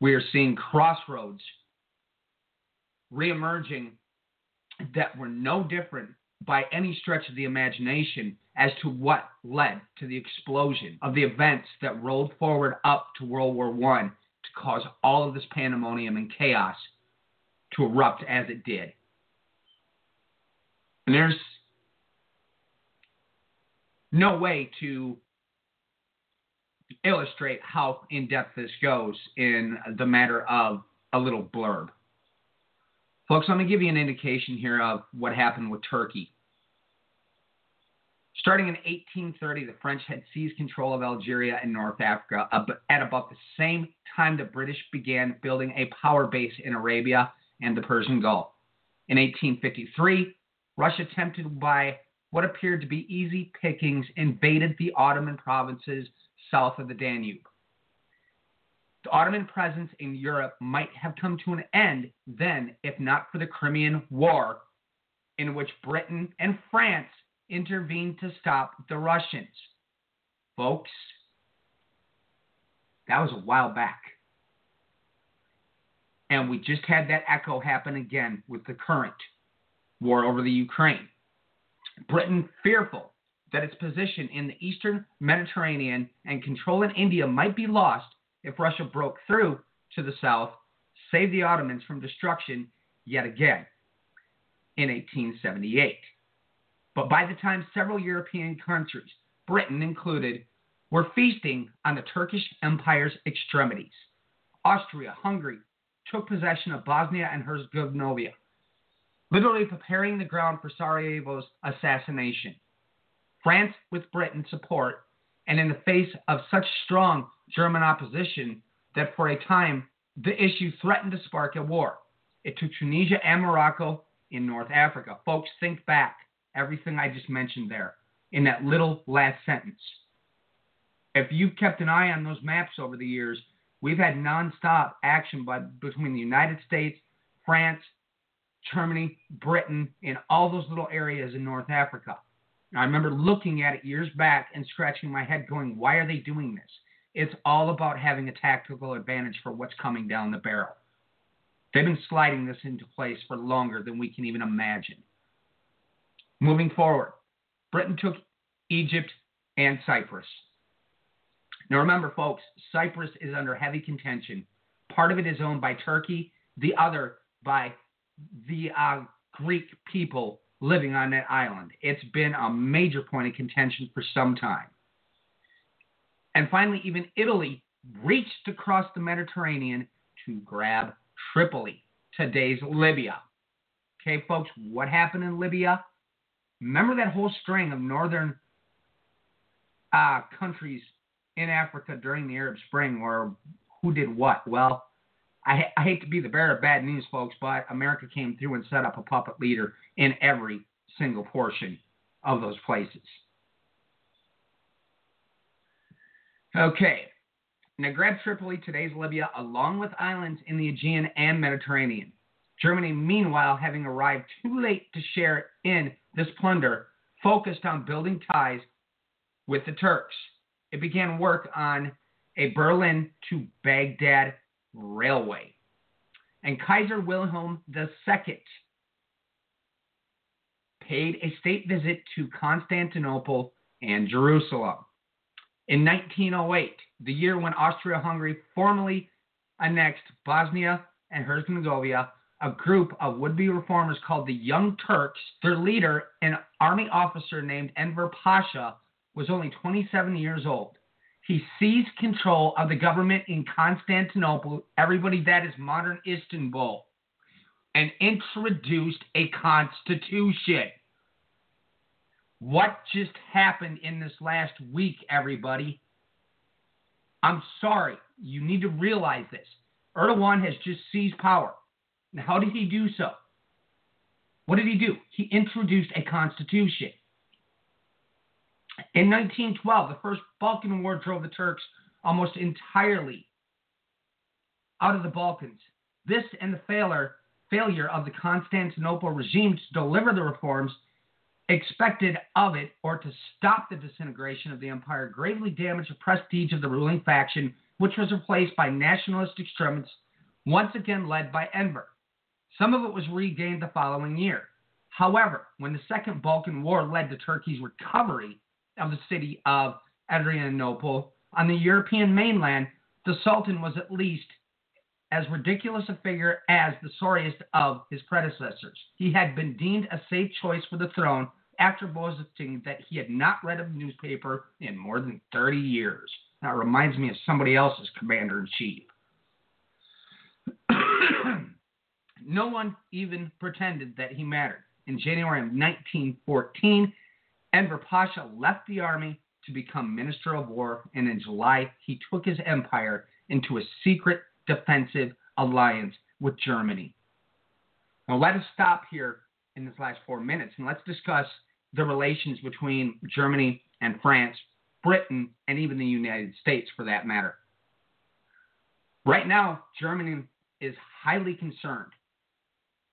We are seeing crossroads reemerging that were no different by any stretch of the imagination as to what led to the explosion of the events that rolled forward up to World War I to cause all of this pandemonium and chaos to erupt as it did. And there's no way to illustrate how in depth this goes in the matter of a little blurb. Folks, let me give you an indication here of what happened with Turkey. Starting in 1830, the French had seized control of Algeria and North Africa at about the same time the British began building a power base in Arabia and the Persian Gulf. In 1853, Russia, attempted by what appeared to be easy pickings, invaded the Ottoman provinces south of the Danube. The Ottoman presence in Europe might have come to an end then, if not for the Crimean War, in which Britain and France intervened to stop the Russians. Folks, that was a while back. And we just had that echo happen again with the current war over the Ukraine. Britain, fearful that its position in the eastern Mediterranean and control in India might be lost if Russia broke through to the south, saved the Ottomans from destruction yet again in 1878. But by the time several European countries, Britain included, were feasting on the Turkish Empire's extremities, Austria, Hungary took possession of Bosnia and Herzegovina, literally preparing the ground for Sarajevo's assassination. France, with Britain's support, and in the face of such strong German opposition that for a time the issue threatened to spark a war. It took Tunisia and Morocco in North Africa. Folks, think back everything I just mentioned there in that little last sentence. If you've kept an eye on those maps over the years, we've had nonstop action by, between the United States, France, Germany, Britain, in all those little areas in North Africa. I remember looking at it years back and scratching my head, going, why are they doing this? It's all about having a tactical advantage for what's coming down the barrel. They've been sliding this into place for longer than we can even imagine. Moving forward, Britain took Egypt and Cyprus. Now remember, folks, Cyprus is under heavy contention. Part of it is owned by Turkey, the other by the uh, Greek people living on that island. It's been a major point of contention for some time. And finally, even Italy reached across the Mediterranean to grab Tripoli, today's Libya. Okay, folks, what happened in Libya? Remember that whole string of northern uh, countries in Africa during the Arab Spring where who did what? Well, I, I hate to be the bearer of bad news, folks, but America came through and set up a puppet leader in every single portion of those places. Okay. Now grab Tripoli, today's Libya, along with islands in the Aegean and Mediterranean. Germany, meanwhile, having arrived too late to share in this plunder, focused on building ties with the Turks. It began work on a Berlin to Baghdad railway. And Kaiser Wilhelm II paid a state visit to Constantinople and Jerusalem. In 1908, the year when Austria Hungary formally annexed Bosnia and Herzegovina, a group of would be reformers called the Young Turks, their leader, an army officer named Enver Pasha, was only 27 years old. He seized control of the government in Constantinople, everybody that is modern Istanbul, and introduced a constitution. What just happened in this last week, everybody? I'm sorry. You need to realize this. Erdogan has just seized power. And how did he do so? What did he do? He introduced a constitution. In 1912, the First Balkan War drove the Turks almost entirely out of the Balkans. This and the failure, failure of the Constantinople regime to deliver the reforms expected of it or to stop the disintegration of the empire gravely damaged the prestige of the ruling faction, which was replaced by nationalist extremists, once again led by Enver. Some of it was regained the following year. However, when the Second Balkan War led to Turkey's recovery of the city of Adrianople on the European mainland, the Sultan was at least as ridiculous a figure as the sorriest of his predecessors. He had been deemed a safe choice for the throne after boasting that he had not read a newspaper in more than 30 years. That reminds me of somebody else's commander in chief. no one even pretended that he mattered. In January of 1914, Enver Pasha left the army to become Minister of War, and in July, he took his empire into a secret defensive alliance with Germany. Now, let us stop here in this last four minutes and let's discuss the relations between Germany and France, Britain, and even the United States for that matter. Right now, Germany is highly concerned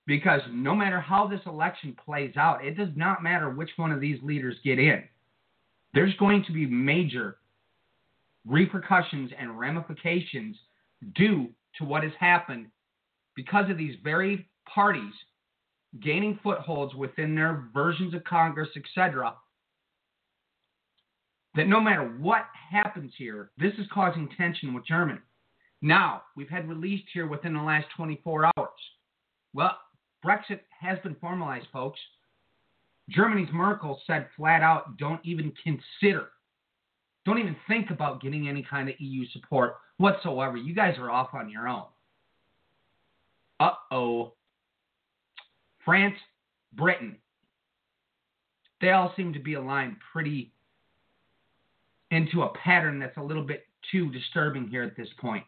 because no matter how this election plays out, it does not matter which one of these leaders get in. There's going to be major repercussions and ramifications due to what has happened because of these very parties gaining footholds within their versions of Congress, etc. That no matter what happens here, this is causing tension with Germany. Now, we've had released here within the last 24 hours. Well, Brexit has been formalized, folks. Germany's Merkel said flat out don't even consider, don't even think about getting any kind of EU support whatsoever. You guys are off on your own. Uh oh. France, Britain, they all seem to be aligned pretty into a pattern that's a little bit too disturbing here at this point.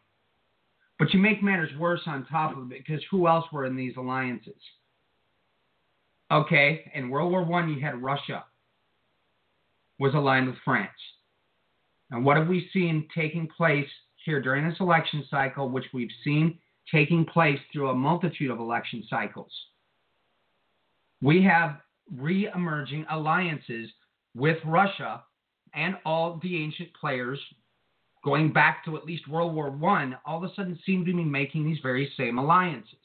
But you make matters worse on top of it because who else were in these alliances? Okay, in World War One, you had Russia was aligned with France. And what have we seen taking place here during this election cycle, which we've seen taking place through a multitude of election cycles? We have re emerging alliances with Russia and all the ancient players going back to at least World War I, all of a sudden seem to be making these very same alliances.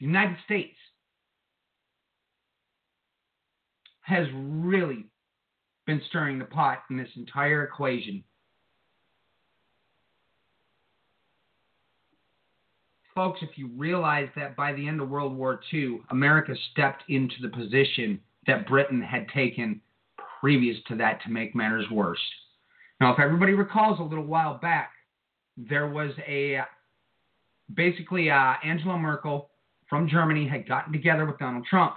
The United States has really been stirring the pot in this entire equation. Folks, if you realize that by the end of World War II, America stepped into the position that Britain had taken previous to that to make matters worse. Now, if everybody recalls a little while back, there was a basically uh, Angela Merkel from Germany had gotten together with Donald Trump.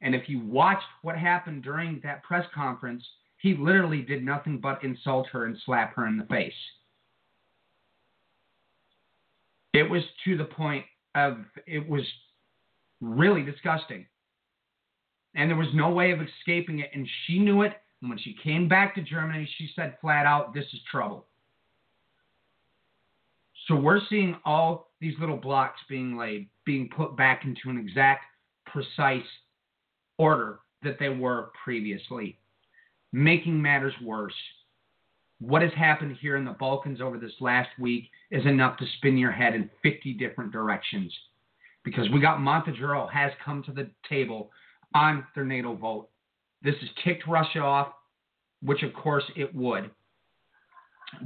And if you watched what happened during that press conference, he literally did nothing but insult her and slap her in the face. It was to the point of it was really disgusting and there was no way of escaping it. And she knew it. And when she came back to Germany, she said flat out, This is trouble. So we're seeing all these little blocks being laid, being put back into an exact, precise order that they were previously, making matters worse. What has happened here in the Balkans over this last week is enough to spin your head in 50 different directions. Because we got Montenegro has come to the table on their NATO vote. This has ticked Russia off, which of course it would.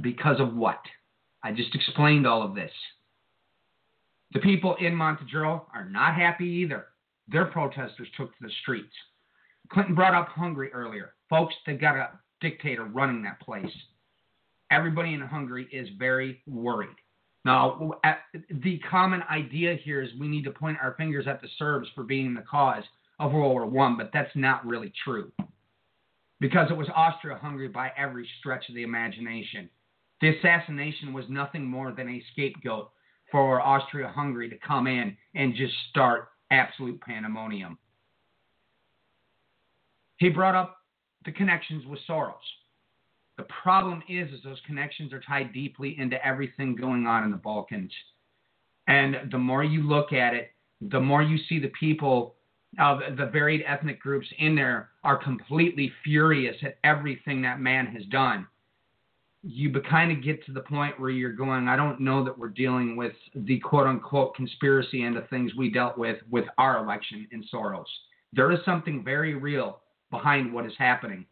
Because of what? I just explained all of this. The people in Montenegro are not happy either. Their protesters took to the streets. Clinton brought up Hungary earlier. Folks, they've got a dictator running that place. Everybody in Hungary is very worried. Now, the common idea here is we need to point our fingers at the Serbs for being the cause of World War One, but that's not really true because it was Austria-Hungary by every stretch of the imagination. The assassination was nothing more than a scapegoat for Austria-Hungary to come in and just start absolute pandemonium. He brought up the connections with Soros. The problem is, is those connections are tied deeply into everything going on in the Balkans. And the more you look at it, the more you see the people of the varied ethnic groups in there are completely furious at everything that man has done. you kind of get to the point where you're going, I don't know that we're dealing with the quote unquote conspiracy end of things we dealt with with our election in Soros. There is something very real behind what is happening.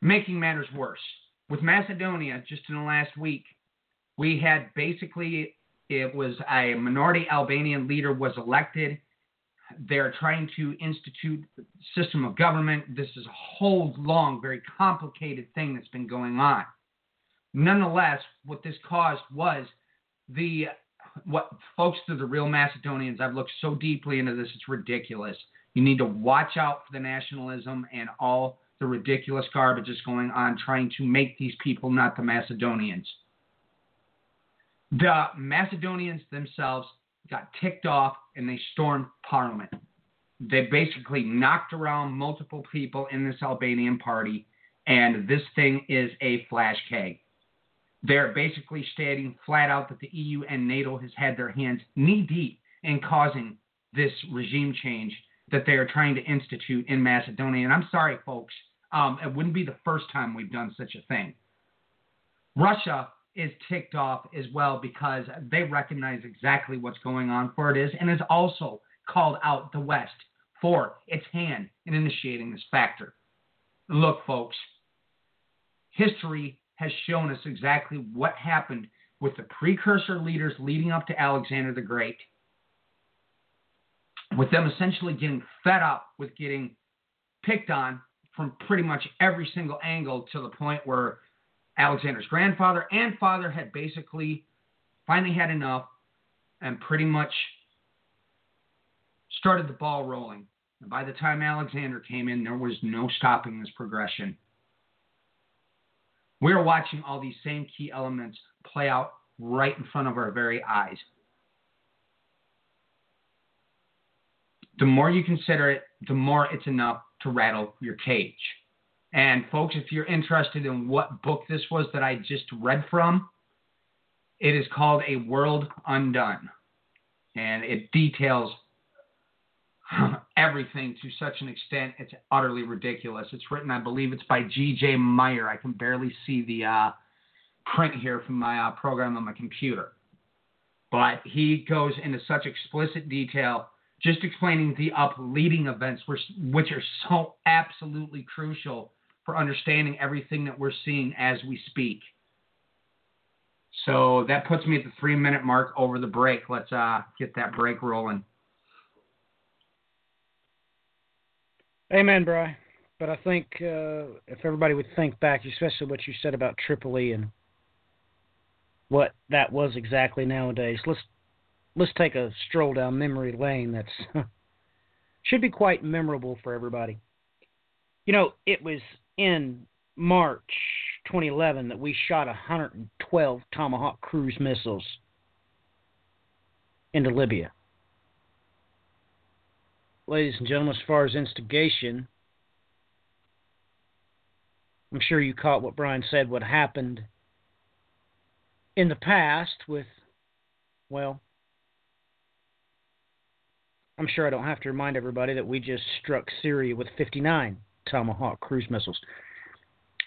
Making matters worse, with Macedonia, just in the last week, we had basically it was a minority Albanian leader was elected. They're trying to institute system of government. This is a whole long, very complicated thing that's been going on. Nonetheless, what this caused was the what folks to the real Macedonians. I've looked so deeply into this; it's ridiculous. You need to watch out for the nationalism and all the ridiculous garbage that's going on, trying to make these people not the Macedonians. The Macedonians themselves got ticked off and they stormed Parliament. They basically knocked around multiple people in this Albanian party, and this thing is a flash keg. They're basically stating flat out that the EU and NATO has had their hands knee deep in causing this regime change that they are trying to institute in Macedonia. And I'm sorry, folks, um, it wouldn't be the first time we've done such a thing. Russia is ticked off as well because they recognize exactly what's going on for it is and has also called out the West for its hand in initiating this factor. Look, folks, history has shown us exactly what happened with the precursor leaders leading up to Alexander the Great, with them essentially getting fed up with getting picked on from pretty much every single angle to the point where Alexander's grandfather and father had basically finally had enough and pretty much started the ball rolling. And by the time Alexander came in, there was no stopping this progression. We're watching all these same key elements play out right in front of our very eyes. The more you consider it, the more it's enough to rattle your cage. And folks, if you're interested in what book this was that I just read from, it is called A World Undone. And it details everything to such an extent it's utterly ridiculous. It's written, I believe it's by G.J. Meyer. I can barely see the uh, print here from my uh, program on my computer. But he goes into such explicit detail, just explaining the up leading events, which, which are so absolutely crucial for understanding everything that we're seeing as we speak. So that puts me at the three minute mark over the break. Let's uh, get that break rolling. Amen, Bry. But I think uh, if everybody would think back, especially what you said about Tripoli and what that was exactly nowadays, let's let's take a stroll down memory lane. That's should be quite memorable for everybody. You know, it was in March 2011 that we shot 112 Tomahawk cruise missiles into Libya. Ladies and gentlemen, as far as instigation, I'm sure you caught what Brian said, what happened in the past with, well, I'm sure I don't have to remind everybody that we just struck Syria with 59 Tomahawk cruise missiles.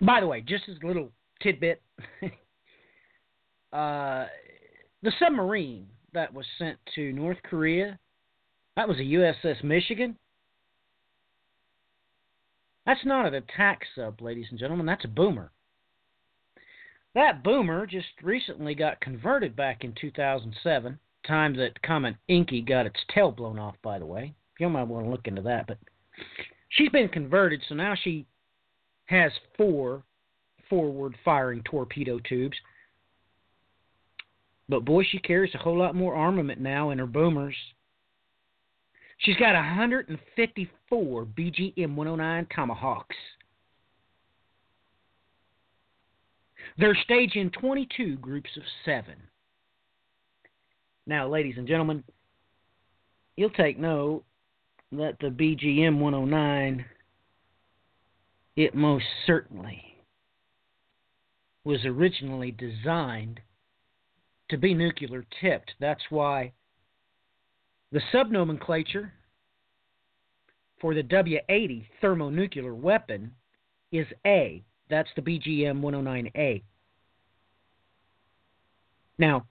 By the way, just as a little tidbit, uh, the submarine that was sent to North Korea, that was a USS Michigan. That's not an attack sub, ladies and gentlemen. That's a boomer. That boomer just recently got converted back in 2007, time that Comet Encke got its tail blown off, by the way. You might want to look into that, but she's been converted, so now she has four forward firing torpedo tubes. But boy, she carries a whole lot more armament now in her boomers. She's got 154 BGM 109 Tomahawks. They're staging 22 groups of seven. Now, ladies and gentlemen, you'll take note that the BGM 109, it most certainly was originally designed to be nuclear tipped. That's why the subnomenclature for the W 80 thermonuclear weapon is A, That's the BGM 109A. Now,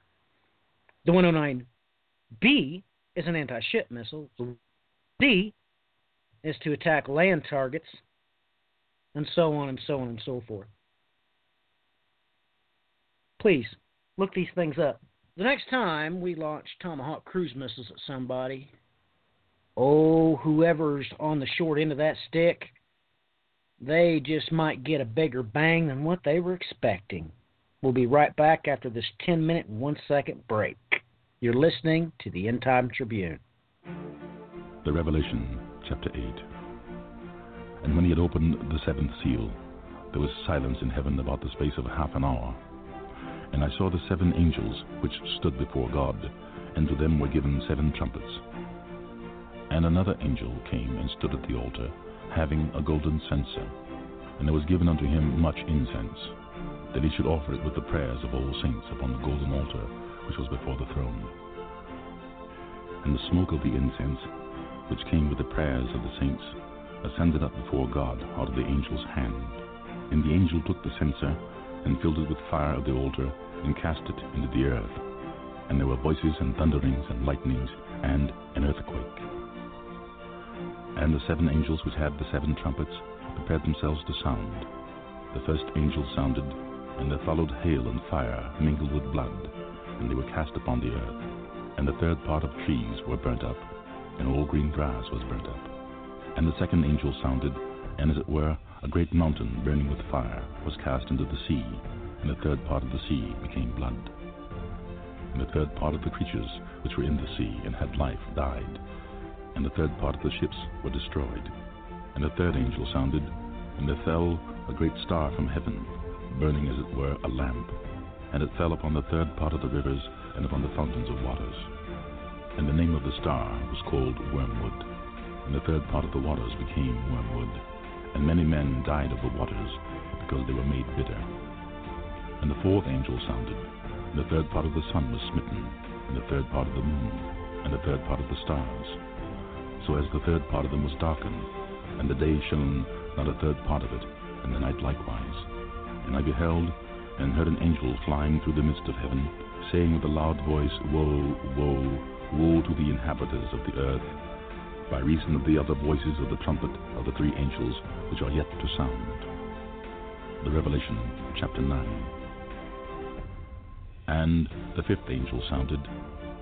the 109B is an anti ship missile. D is to attack land targets, and so on and so on and so forth. Please look these things up. The next time we launch Tomahawk cruise missiles at somebody, oh, whoever's on the short end of that stick, they just might get a bigger bang than what they were expecting. We'll be right back after this 10 minute and 1 second break. You're listening to the End Time Tribune. The Revelation, chapter 8. And when he had opened the seventh seal, there was silence in heaven about the space of half an hour. And I saw the seven angels which stood before God, and to them were given seven trumpets. And another angel came and stood at the altar, having a golden censer, and there was given unto him much incense, that he should offer it with the prayers of all saints upon the golden altar which was before the throne. And the smoke of the incense, which came with the prayers of the saints, ascended up before God out of the angel's hand. And the angel took the censer, and filled it with fire of the altar, and cast it into the earth. And there were voices and thunderings and lightnings, and an earthquake. And the seven angels which had the seven trumpets prepared themselves to sound. The first angel sounded, and there followed hail and fire mingled with blood and they were cast upon the earth. And the third part of trees were burnt up, and all green grass was burnt up. And the second angel sounded, and as it were, a great mountain burning with fire was cast into the sea, and the third part of the sea became blood. And the third part of the creatures which were in the sea and had life died, and the third part of the ships were destroyed. And the third angel sounded, and there fell a great star from heaven, burning as it were a lamp and it fell upon the third part of the rivers and upon the fountains of waters. And the name of the star was called Wormwood. And the third part of the waters became wormwood. And many men died of the waters, because they were made bitter. And the fourth angel sounded, and the third part of the sun was smitten, and the third part of the moon, and the third part of the stars. So as the third part of them was darkened, and the day shone not a third part of it, and the night likewise. And I beheld, and heard an angel flying through the midst of heaven, saying with a loud voice, Woe, woe, woe to the inhabitants of the earth, by reason of the other voices of the trumpet of the three angels which are yet to sound. The Revelation, chapter 9. And the fifth angel sounded,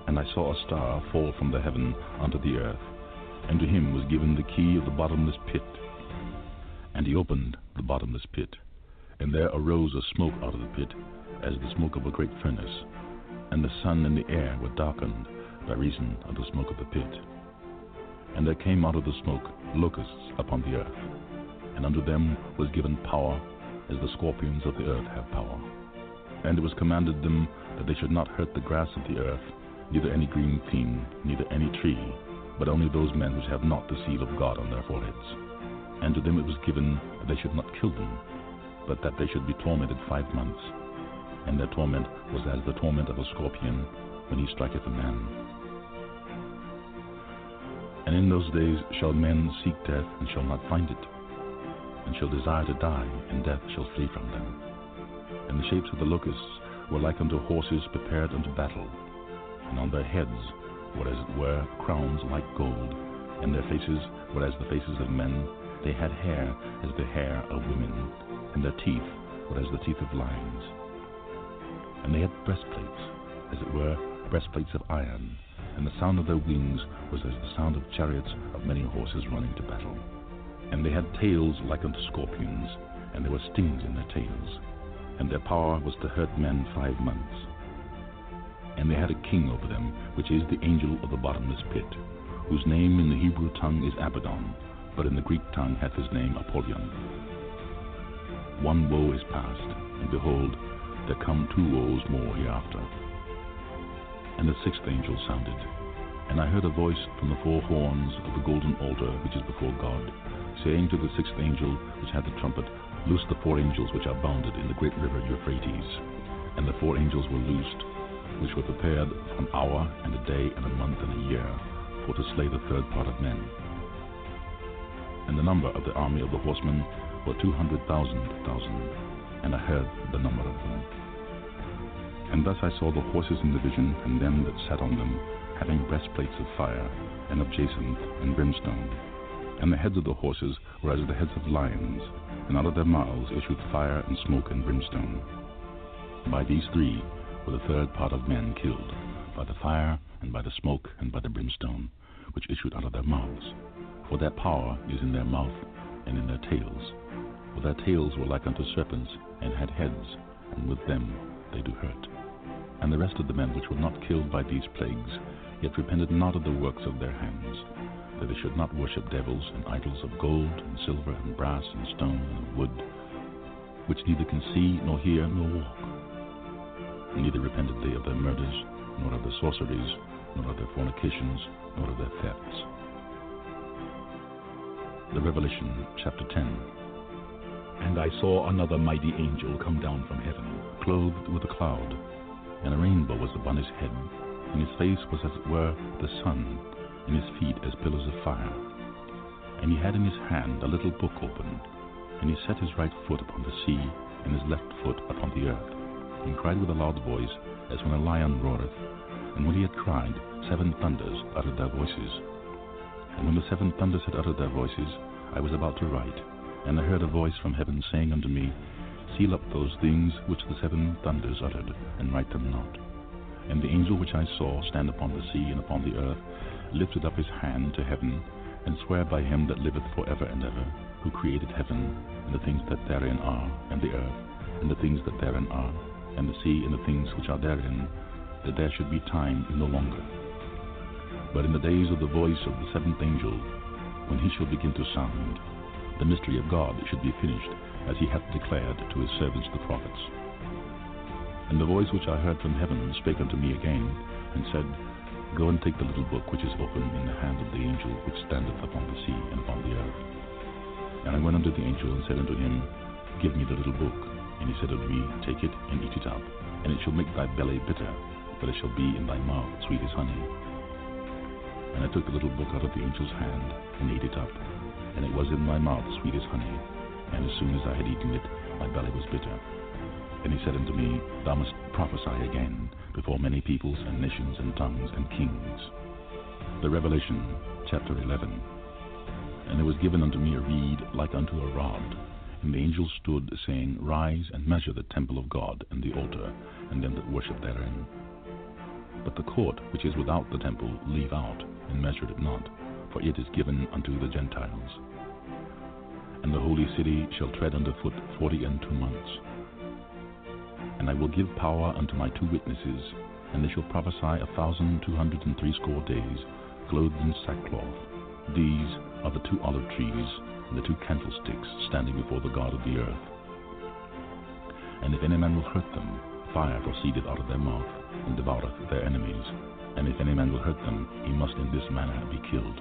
and I saw a star fall from the heaven unto the earth, and to him was given the key of the bottomless pit. And he opened the bottomless pit and there arose a smoke out of the pit, as the smoke of a great furnace, and the sun and the air were darkened by reason of the smoke of the pit. And there came out of the smoke locusts upon the earth, and unto them was given power, as the scorpions of the earth have power. And it was commanded them that they should not hurt the grass of the earth, neither any green thing, neither any tree, but only those men which have not the seal of God on their foreheads. And to them it was given that they should not kill them, but that they should be tormented five months. And their torment was as the torment of a scorpion when he striketh a man. And in those days shall men seek death and shall not find it, and shall desire to die, and death shall flee from them. And the shapes of the locusts were like unto horses prepared unto battle, and on their heads were as it were crowns like gold, and their faces were as the faces of men, they had hair as the hair of women, and their teeth were as the teeth of lions. And they had breastplates, as it were breastplates of iron, and the sound of their wings was as the sound of chariots of many horses running to battle. And they had tails like unto scorpions, and there were stings in their tails, and their power was to hurt men five months. And they had a king over them, which is the angel of the bottomless pit, whose name in the Hebrew tongue is Abaddon, but in the Greek tongue hath his name Apollyon one woe is past, and behold, there come two woes more hereafter. And the sixth angel sounded, and I heard a voice from the four horns of the golden altar which is before God, saying to the sixth angel which had the trumpet, Loose the four angels which are bounded in the great river Euphrates. And the four angels were loosed, which were prepared an hour and a day and a month and a year, for to slay the third part of men. And the number of the army of the horsemen were two hundred thousand thousand, and I heard the number of them. And thus I saw the horses in the vision, and them that sat on them, having breastplates of fire, and of jacinth and brimstone. And the heads of the horses were as the heads of lions, and out of their mouths issued fire and smoke and brimstone. By these three were the third part of men killed, by the fire, and by the smoke, and by the brimstone, which issued out of their mouths. For their power is in their mouth and in their tails. For their tails were like unto serpents, and had heads, and with them they do hurt. And the rest of the men which were not killed by these plagues, yet repented not of the works of their hands, that they should not worship devils and idols of gold, and silver, and brass, and stone, and wood, which neither can see, nor hear, nor walk. Neither repented they of their murders, nor of their sorceries, nor of their fornications, nor of their thefts. The Revelation, chapter 10. And I saw another mighty angel come down from heaven, clothed with a cloud, and a rainbow was upon his head, and his face was as it were the sun, and his feet as pillars of fire. And he had in his hand a little book opened, and he set his right foot upon the sea, and his left foot upon the earth, and cried with a loud voice, as when a lion roareth. And when he had cried, seven thunders uttered their voices. And when the seven thunders had uttered their voices, I was about to write, and I heard a voice from heaven saying unto me, Seal up those things which the seven thunders uttered, and write them not. And the angel which I saw stand upon the sea and upon the earth lifted up his hand to heaven, and sware by him that liveth for ever and ever, who created heaven, and the things that therein are, and the earth, and the things that therein are, and the sea and the things which are therein, that there should be time no longer. But in the days of the voice of the seventh angel, when he shall begin to sound, the mystery of God should be finished, as he hath declared to his servants the prophets. And the voice which I heard from heaven spake unto me again, and said, Go and take the little book which is open in the hand of the angel which standeth upon the sea and upon the earth. And I went unto the angel and said unto him, Give me the little book. And he said unto me, Take it and eat it up, and it shall make thy belly bitter, but it shall be in thy mouth sweet as honey. And I took the little book out of the angel's hand, and ate it up, and it was in my mouth sweet as honey. And as soon as I had eaten it, my belly was bitter. And he said unto me, Thou must prophesy again before many peoples and nations and tongues and kings. The Revelation, chapter 11. And there was given unto me a reed like unto a rod. And the angel stood, saying, Rise and measure the temple of God, and the altar, and them that worship therein. But the court which is without the temple leave out, and measure it not, for it is given unto the Gentiles. And the holy city shall tread under foot forty and two months. And I will give power unto my two witnesses, and they shall prophesy a thousand two hundred and threescore days, clothed in sackcloth. These are the two olive trees, and the two candlesticks standing before the God of the earth. And if any man will hurt them, fire proceedeth out of their mouth, and devoureth their enemies. And if any man will hurt them, he must in this manner be killed.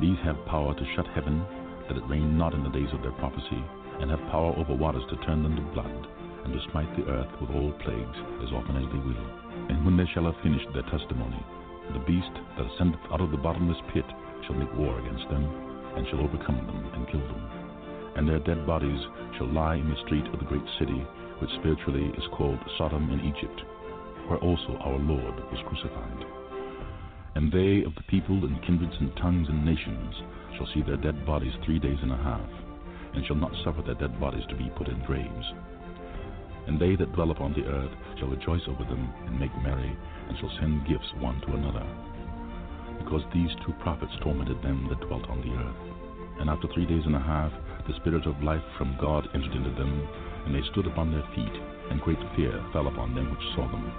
These have power to shut heaven, that it rain not in the days of their prophecy, and have power over waters to turn them to blood, and to smite the earth with all plagues, as often as they will. And when they shall have finished their testimony, the beast that ascendeth out of the bottomless pit shall make war against them, and shall overcome them, and kill them. And their dead bodies shall lie in the street of the great city, which spiritually is called Sodom and Egypt, where also our Lord was crucified. And they of the people and kindreds and tongues and nations shall see their dead bodies three days and a half, and shall not suffer their dead bodies to be put in graves. And they that dwell upon the earth shall rejoice over them, and make merry, and shall send gifts one to another. Because these two prophets tormented them that dwelt on the earth. And after three days and a half, the Spirit of life from God entered into them, and they stood upon their feet, and great fear fell upon them which saw them.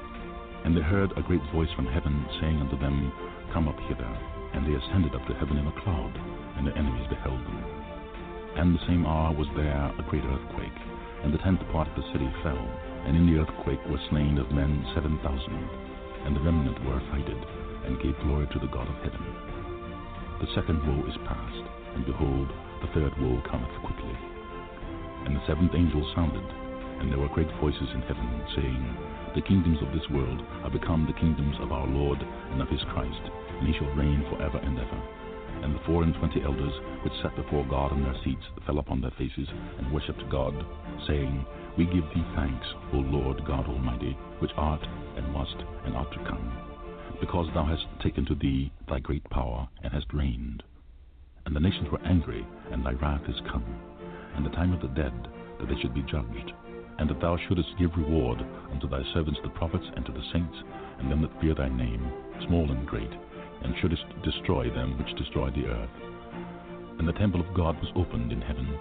And they heard a great voice from heaven, saying unto them, Come up hither. And they ascended up to heaven in a cloud, and their enemies beheld them. And the same hour was there a great earthquake, and the tenth part of the city fell, and in the earthquake were slain of men seven thousand. And the remnant were affrighted, and gave glory to the God of heaven. The second woe is past, and behold, the third woe cometh quickly. And the seventh angel sounded, and there were great voices in heaven, saying, The kingdoms of this world are become the kingdoms of our Lord and of his Christ, and he shall reign for ever and ever. And the four and twenty elders which sat before God on their seats fell upon their faces and worshipped God, saying, We give thee thanks, O Lord God Almighty, which art and wast and art to come, because thou hast taken to thee thy great power and hast reigned. And the nations were angry, and thy wrath is come, and the time of the dead, that they should be judged, and that thou shouldest give reward unto thy servants the prophets and to the saints, and them that fear thy name, small and great, and shouldest destroy them which destroy the earth. And the temple of God was opened in heaven,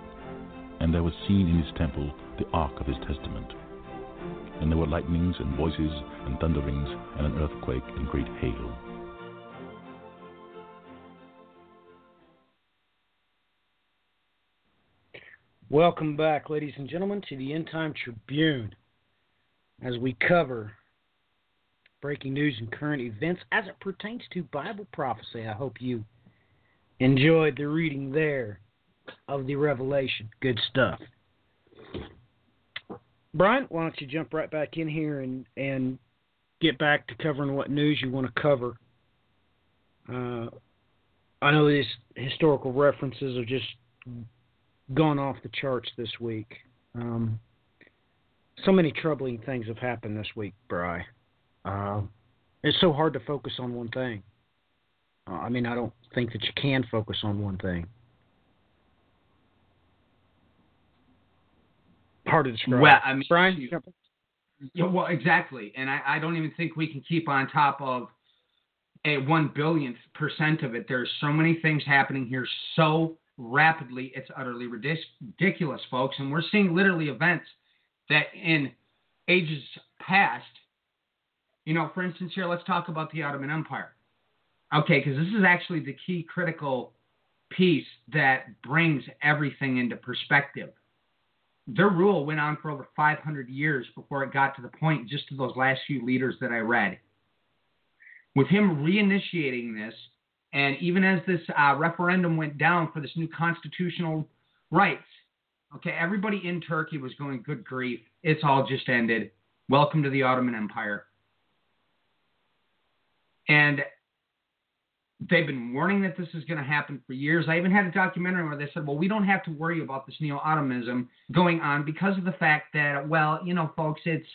and there was seen in his temple the ark of his testament. And there were lightnings and voices and thunderings and an earthquake and great hail. Welcome back, ladies and gentlemen, to the End Time Tribune as we cover breaking news and current events as it pertains to Bible prophecy. I hope you enjoyed the reading there of the Revelation. Good stuff. Brian, why don't you jump right back in here and, and get back to covering what news you want to cover? Uh, I know these historical references have just gone off the charts this week. Um, so many troubling things have happened this week, Bry. Uh, it's so hard to focus on one thing. Uh, I mean, I don't think that you can focus on one thing. Hard to describe. Well, I mean, Brian, you, yeah, well, exactly, and I, I don't even think we can keep on top of a one billionth percent of it. There's so many things happening here so rapidly, it's utterly ridiculous, folks. And we're seeing literally events that in ages past you know, for instance, here, let's talk about the Ottoman Empire. Okay, because this is actually the key critical piece that brings everything into perspective. Their rule went on for over 500 years before it got to the point just to those last few leaders that I read. With him reinitiating this, and even as this uh, referendum went down for this new constitutional rights, okay, everybody in Turkey was going, good grief, it's all just ended. Welcome to the Ottoman Empire. And they've been warning that this is going to happen for years. I even had a documentary where they said, well, we don't have to worry about this neo Ottomanism going on because of the fact that, well, you know, folks, it's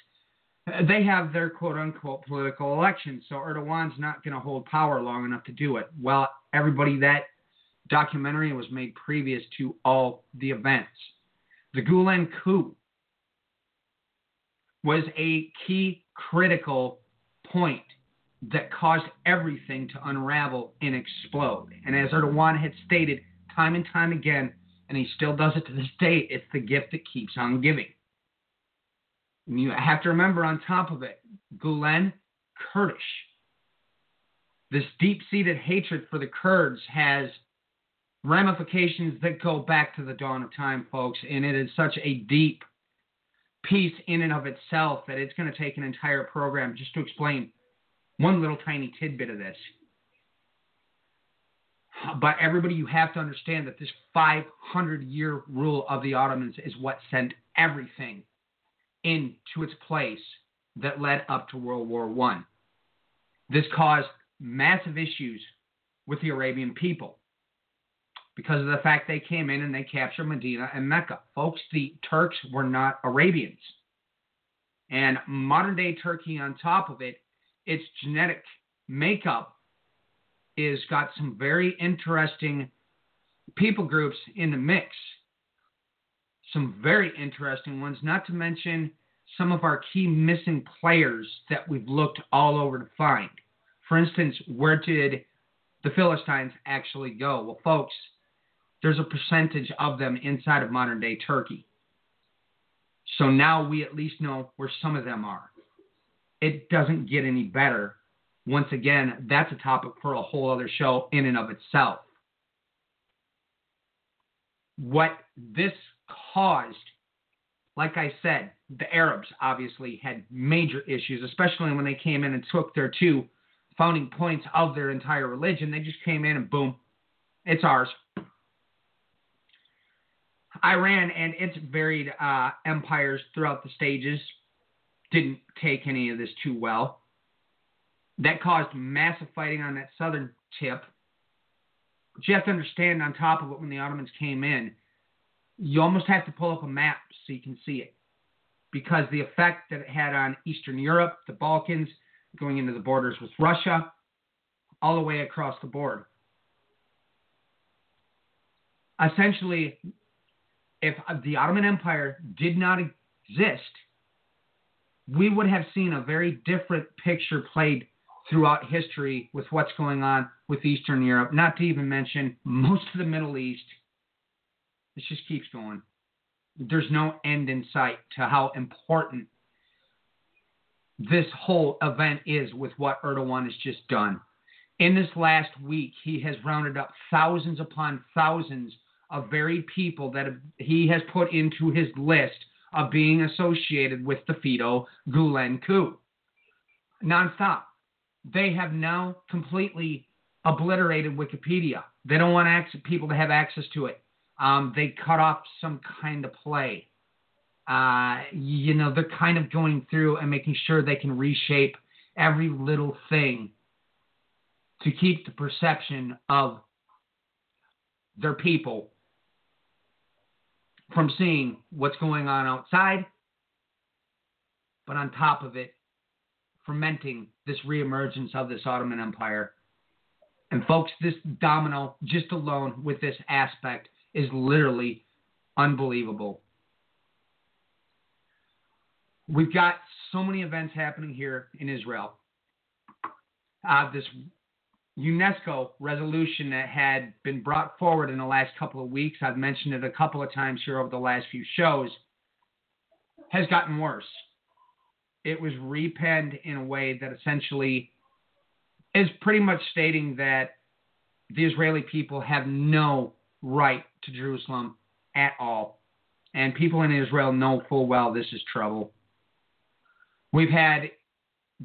they have their quote unquote political elections. So Erdogan's not going to hold power long enough to do it. Well, everybody, that documentary was made previous to all the events. The Gulen coup was a key critical point that caused everything to unravel and explode. And as Erdogan had stated time and time again, and he still does it to this day, it's the gift that keeps on giving. And you have to remember on top of it, Gulen Kurdish. This deep seated hatred for the Kurds has ramifications that go back to the dawn of time, folks, and it is such a deep piece in and of itself that it's going to take an entire program just to explain one little tiny tidbit of this. But everybody, you have to understand that this 500 year rule of the Ottomans is what sent everything into its place that led up to World War I. This caused massive issues with the Arabian people because of the fact they came in and they captured Medina and Mecca. Folks, the Turks were not Arabians. And modern day Turkey, on top of it, its genetic makeup is got some very interesting people groups in the mix. Some very interesting ones, not to mention some of our key missing players that we've looked all over to find. For instance, where did the Philistines actually go? Well, folks, there's a percentage of them inside of modern day Turkey. So now we at least know where some of them are it doesn't get any better. Once again, that's a topic for a whole other show in and of itself. What this caused, like I said, the Arabs obviously had major issues, especially when they came in and took their two founding points of their entire religion. They just came in and boom, it's ours. Iran and its varied uh, empires throughout the stages didn't take any of this too well. That caused massive fighting on that southern tip. But you have to understand on top of it, when the Ottomans came in, you almost have to pull up a map so you can see it. Because the effect that it had on Eastern Europe, the Balkans, going into the borders with Russia, all the way across the board. Essentially, if the Ottoman Empire did not exist, we would have seen a very different picture played throughout history with what's going on with Eastern Europe, not to even mention most of the Middle East. It just keeps going. There's no end in sight to how important this whole event is with what Erdogan has just done. In this last week, he has rounded up thousands upon thousands of very people that he has put into his list of being associated with the Fethullah Gulen coup. Nonstop. They have now completely obliterated Wikipedia. They don't want access, people to have access to it. Um, they cut off some kind of play. Uh, you know, they're kind of going through and making sure they can reshape every little thing to keep the perception of their people from seeing what's going on outside, but on top of it, fermenting this reemergence of this Ottoman Empire. And folks, this domino just alone with this aspect is literally unbelievable. We've got so many events happening here in Israel. Uh, this UNESCO resolution that had been brought forward in the last couple of weeks, I've mentioned it a couple of times here over the last few shows, has gotten worse. It was repenned in a way that essentially is pretty much stating that the Israeli people have no right to Jerusalem at all. And people in Israel know full well this is trouble. We've had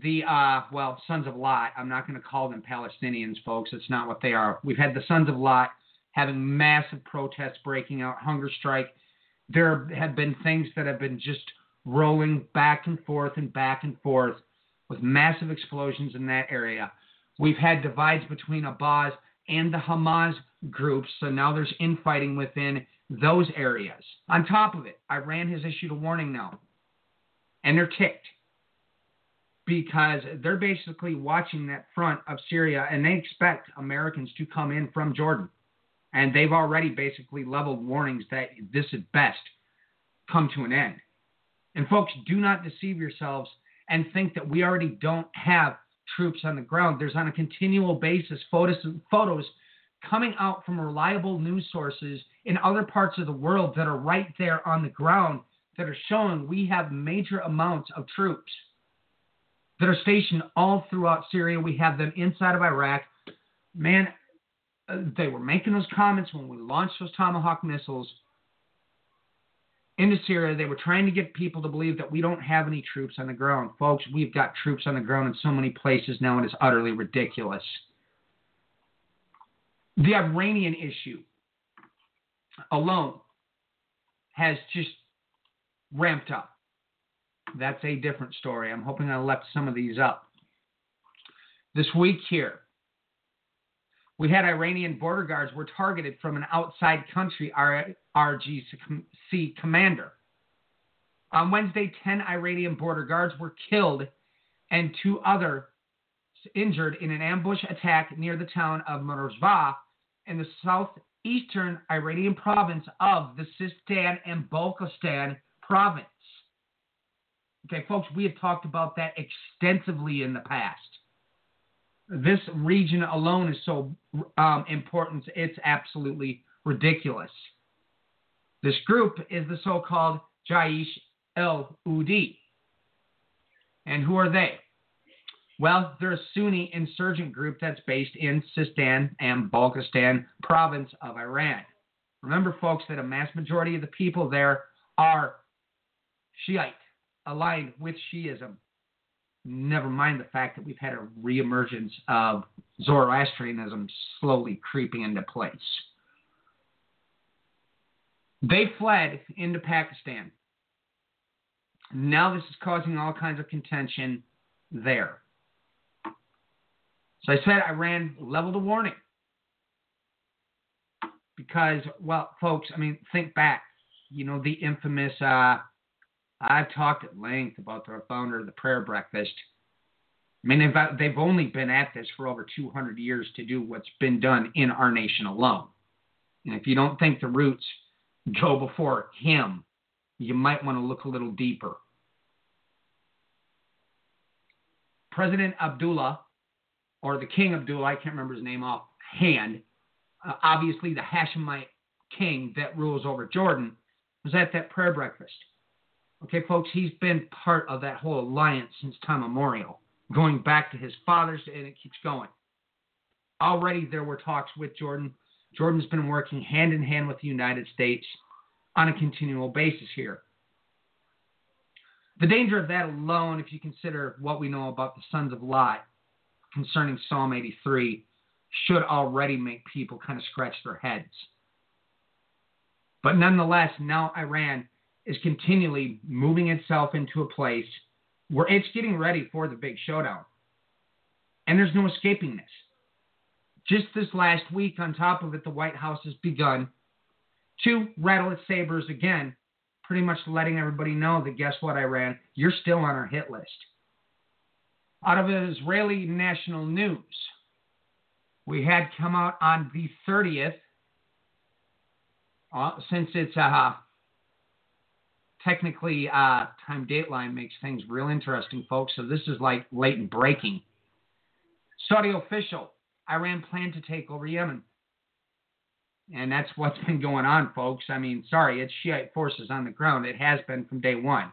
the uh, well, Sons of Lot. I'm not going to call them Palestinians, folks. It's not what they are. We've had the Sons of Lot having massive protests breaking out, hunger strike. There have been things that have been just rolling back and forth and back and forth with massive explosions in that area. We've had divides between Abbas and the Hamas groups, so now there's infighting within those areas. On top of it, Iran has issued a warning now, and they're ticked because they're basically watching that front of Syria and they expect Americans to come in from Jordan. And they've already basically leveled warnings that this at best come to an end. And folks, do not deceive yourselves and think that we already don't have troops on the ground. There's on a continual basis photos, photos coming out from reliable news sources in other parts of the world that are right there on the ground that are showing we have major amounts of troops that are stationed all throughout Syria. We have them inside of Iraq. Man, they were making those comments when we launched those Tomahawk missiles into Syria. They were trying to get people to believe that we don't have any troops on the ground. Folks, we've got troops on the ground in so many places now, and it is utterly ridiculous. The Iranian issue alone has just ramped up. That's a different story. I'm hoping I left some of these up. This week here, we had Iranian border guards were targeted from an outside country RGC commander. On Wednesday, 10 Iranian border guards were killed and two other injured in an ambush attack near the town of Mirjaveh in the southeastern Iranian province of the Sistan and Balochistan province. Okay, folks, we have talked about that extensively in the past. This region alone is so um, important, it's absolutely ridiculous. This group is the so called Jaish el Udi. And who are they? Well, they're a Sunni insurgent group that's based in Sistan and Balochistan province of Iran. Remember, folks, that a mass majority of the people there are Shiite aligned with Shiism. Never mind the fact that we've had a reemergence of Zoroastrianism slowly creeping into place. They fled into Pakistan. Now this is causing all kinds of contention there. So I said Iran leveled a warning. because, well, folks, I mean, think back. You know, the infamous, uh, I've talked at length about the founder of the prayer breakfast. I mean, they've, they've only been at this for over 200 years to do what's been done in our nation alone. And if you don't think the roots go before him, you might want to look a little deeper. President Abdullah, or the King Abdullah, I can't remember his name offhand, uh, obviously the Hashemite king that rules over Jordan, was at that prayer breakfast. Okay, folks, he's been part of that whole alliance since time immemorial, going back to his fathers, and it keeps going. Already there were talks with Jordan. Jordan's been working hand in hand with the United States on a continual basis here. The danger of that alone, if you consider what we know about the sons of Lot concerning Psalm 83, should already make people kind of scratch their heads. But nonetheless, now Iran is continually moving itself into a place where it's getting ready for the big showdown. And there's no escaping this. Just this last week, on top of it, the White House has begun to rattle its sabers again, pretty much letting everybody know that guess what, Iran, you're still on our hit list. Out of Israeli national news, we had come out on the 30th, uh, since it's uh, technically uh, time dateline makes things real interesting, folks. So this is like latent breaking. Saudi official, Iran planned to take over Yemen. And that's what's been going on, folks. I mean, sorry, it's Shiite forces on the ground. It has been from day one.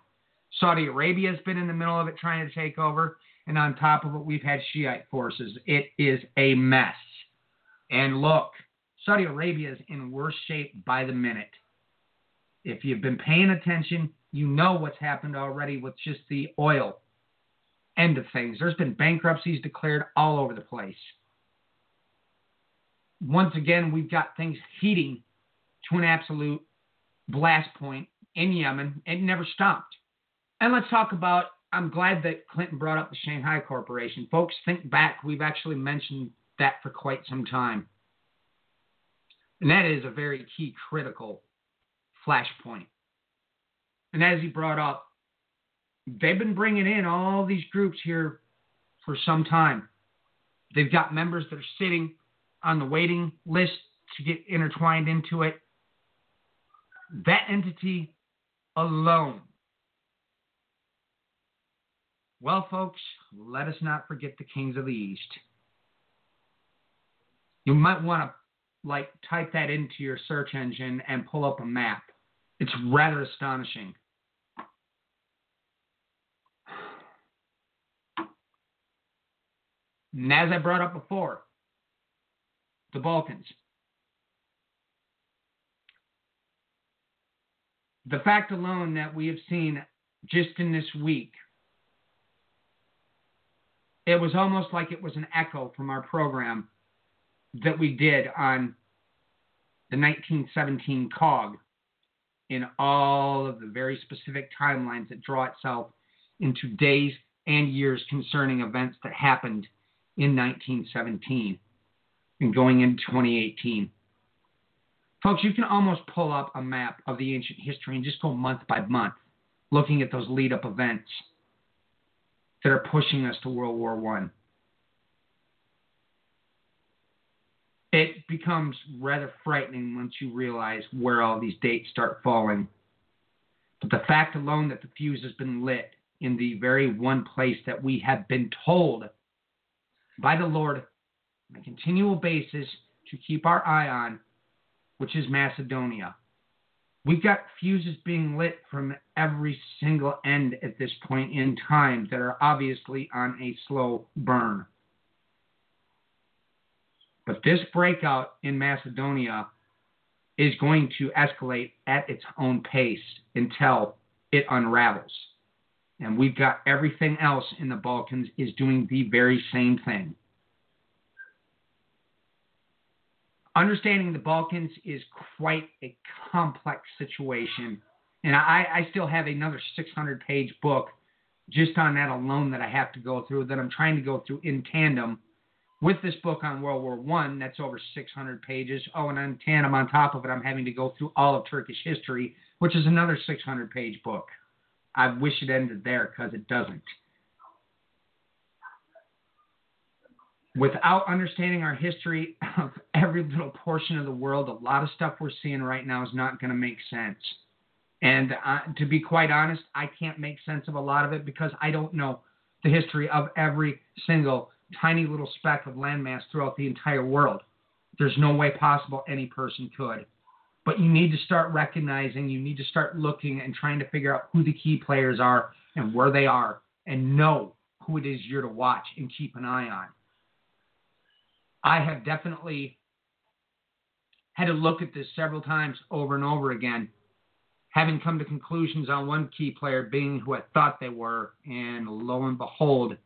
Saudi Arabia has been in the middle of it trying to take over. And on top of it, we've had Shiite forces. It is a mess. And look, Saudi Arabia is in worse shape by the minute. If you've been paying attention, you know what's happened already with just the oil end of things. There's been bankruptcies declared all over the place. Once again, we've got things heating to an absolute blast point in Yemen. It never stopped. And let's talk about I'm glad that Clinton brought up the Shanghai Cooperation. Folks, think back. We've actually mentioned that for quite some time. And that is a very key critical flashpoint. And as he brought up, they've been bringing in all these groups here for some time. They've got members that are sitting on the waiting list to get intertwined into it. That entity alone well, folks, let us not forget the kings of the East. You might want to like type that into your search engine and pull up a map. It's rather astonishing. And as I brought up before, the Balkans. The fact alone that we have seen just in this week it was almost like it was an echo from our program that we did on the 1917 COG in all of the very specific timelines that draw itself into days and years concerning events that happened in 1917 and going into 2018. Folks, you can almost pull up a map of the ancient history and just go month by month looking at those lead up events that are pushing us to World War One. It becomes rather frightening once you realize where all these dates start falling. But the fact alone that the fuse has been lit in the very one place that we have been told by the Lord on a continual basis to keep our eye on, which is Macedonia. We've got fuses being lit from every single end at this point in time that are obviously on a slow burn. But this breakout in Macedonia is going to escalate at its own pace until it unravels. And we've got everything else in the Balkans is doing the very same thing. understanding the Balkans is quite a complex situation. And I, I still have another 600 page book just on that alone that I have to go through, that I'm trying to go through in tandem with this book on World War One, that's over 600 pages. Oh, and on tandem on top of it, I'm having to go through all of Turkish history, which is another 600 page book. I wish it ended there because it doesn't. Without understanding our history of every little portion of the world, a lot of stuff we're seeing right now is not going to make sense. And uh, to be quite honest, I can't make sense of a lot of it because I don't know the history of every single tiny little speck of landmass throughout the entire world. There's no way possible any person could. But you need to start recognizing, you need to start looking and trying to figure out who the key players are and where they are and know who it is you're to watch and keep an eye on. I have definitely had to look at this several times over and over again, having come to conclusions on one key player being who I thought they were, and lo and behold,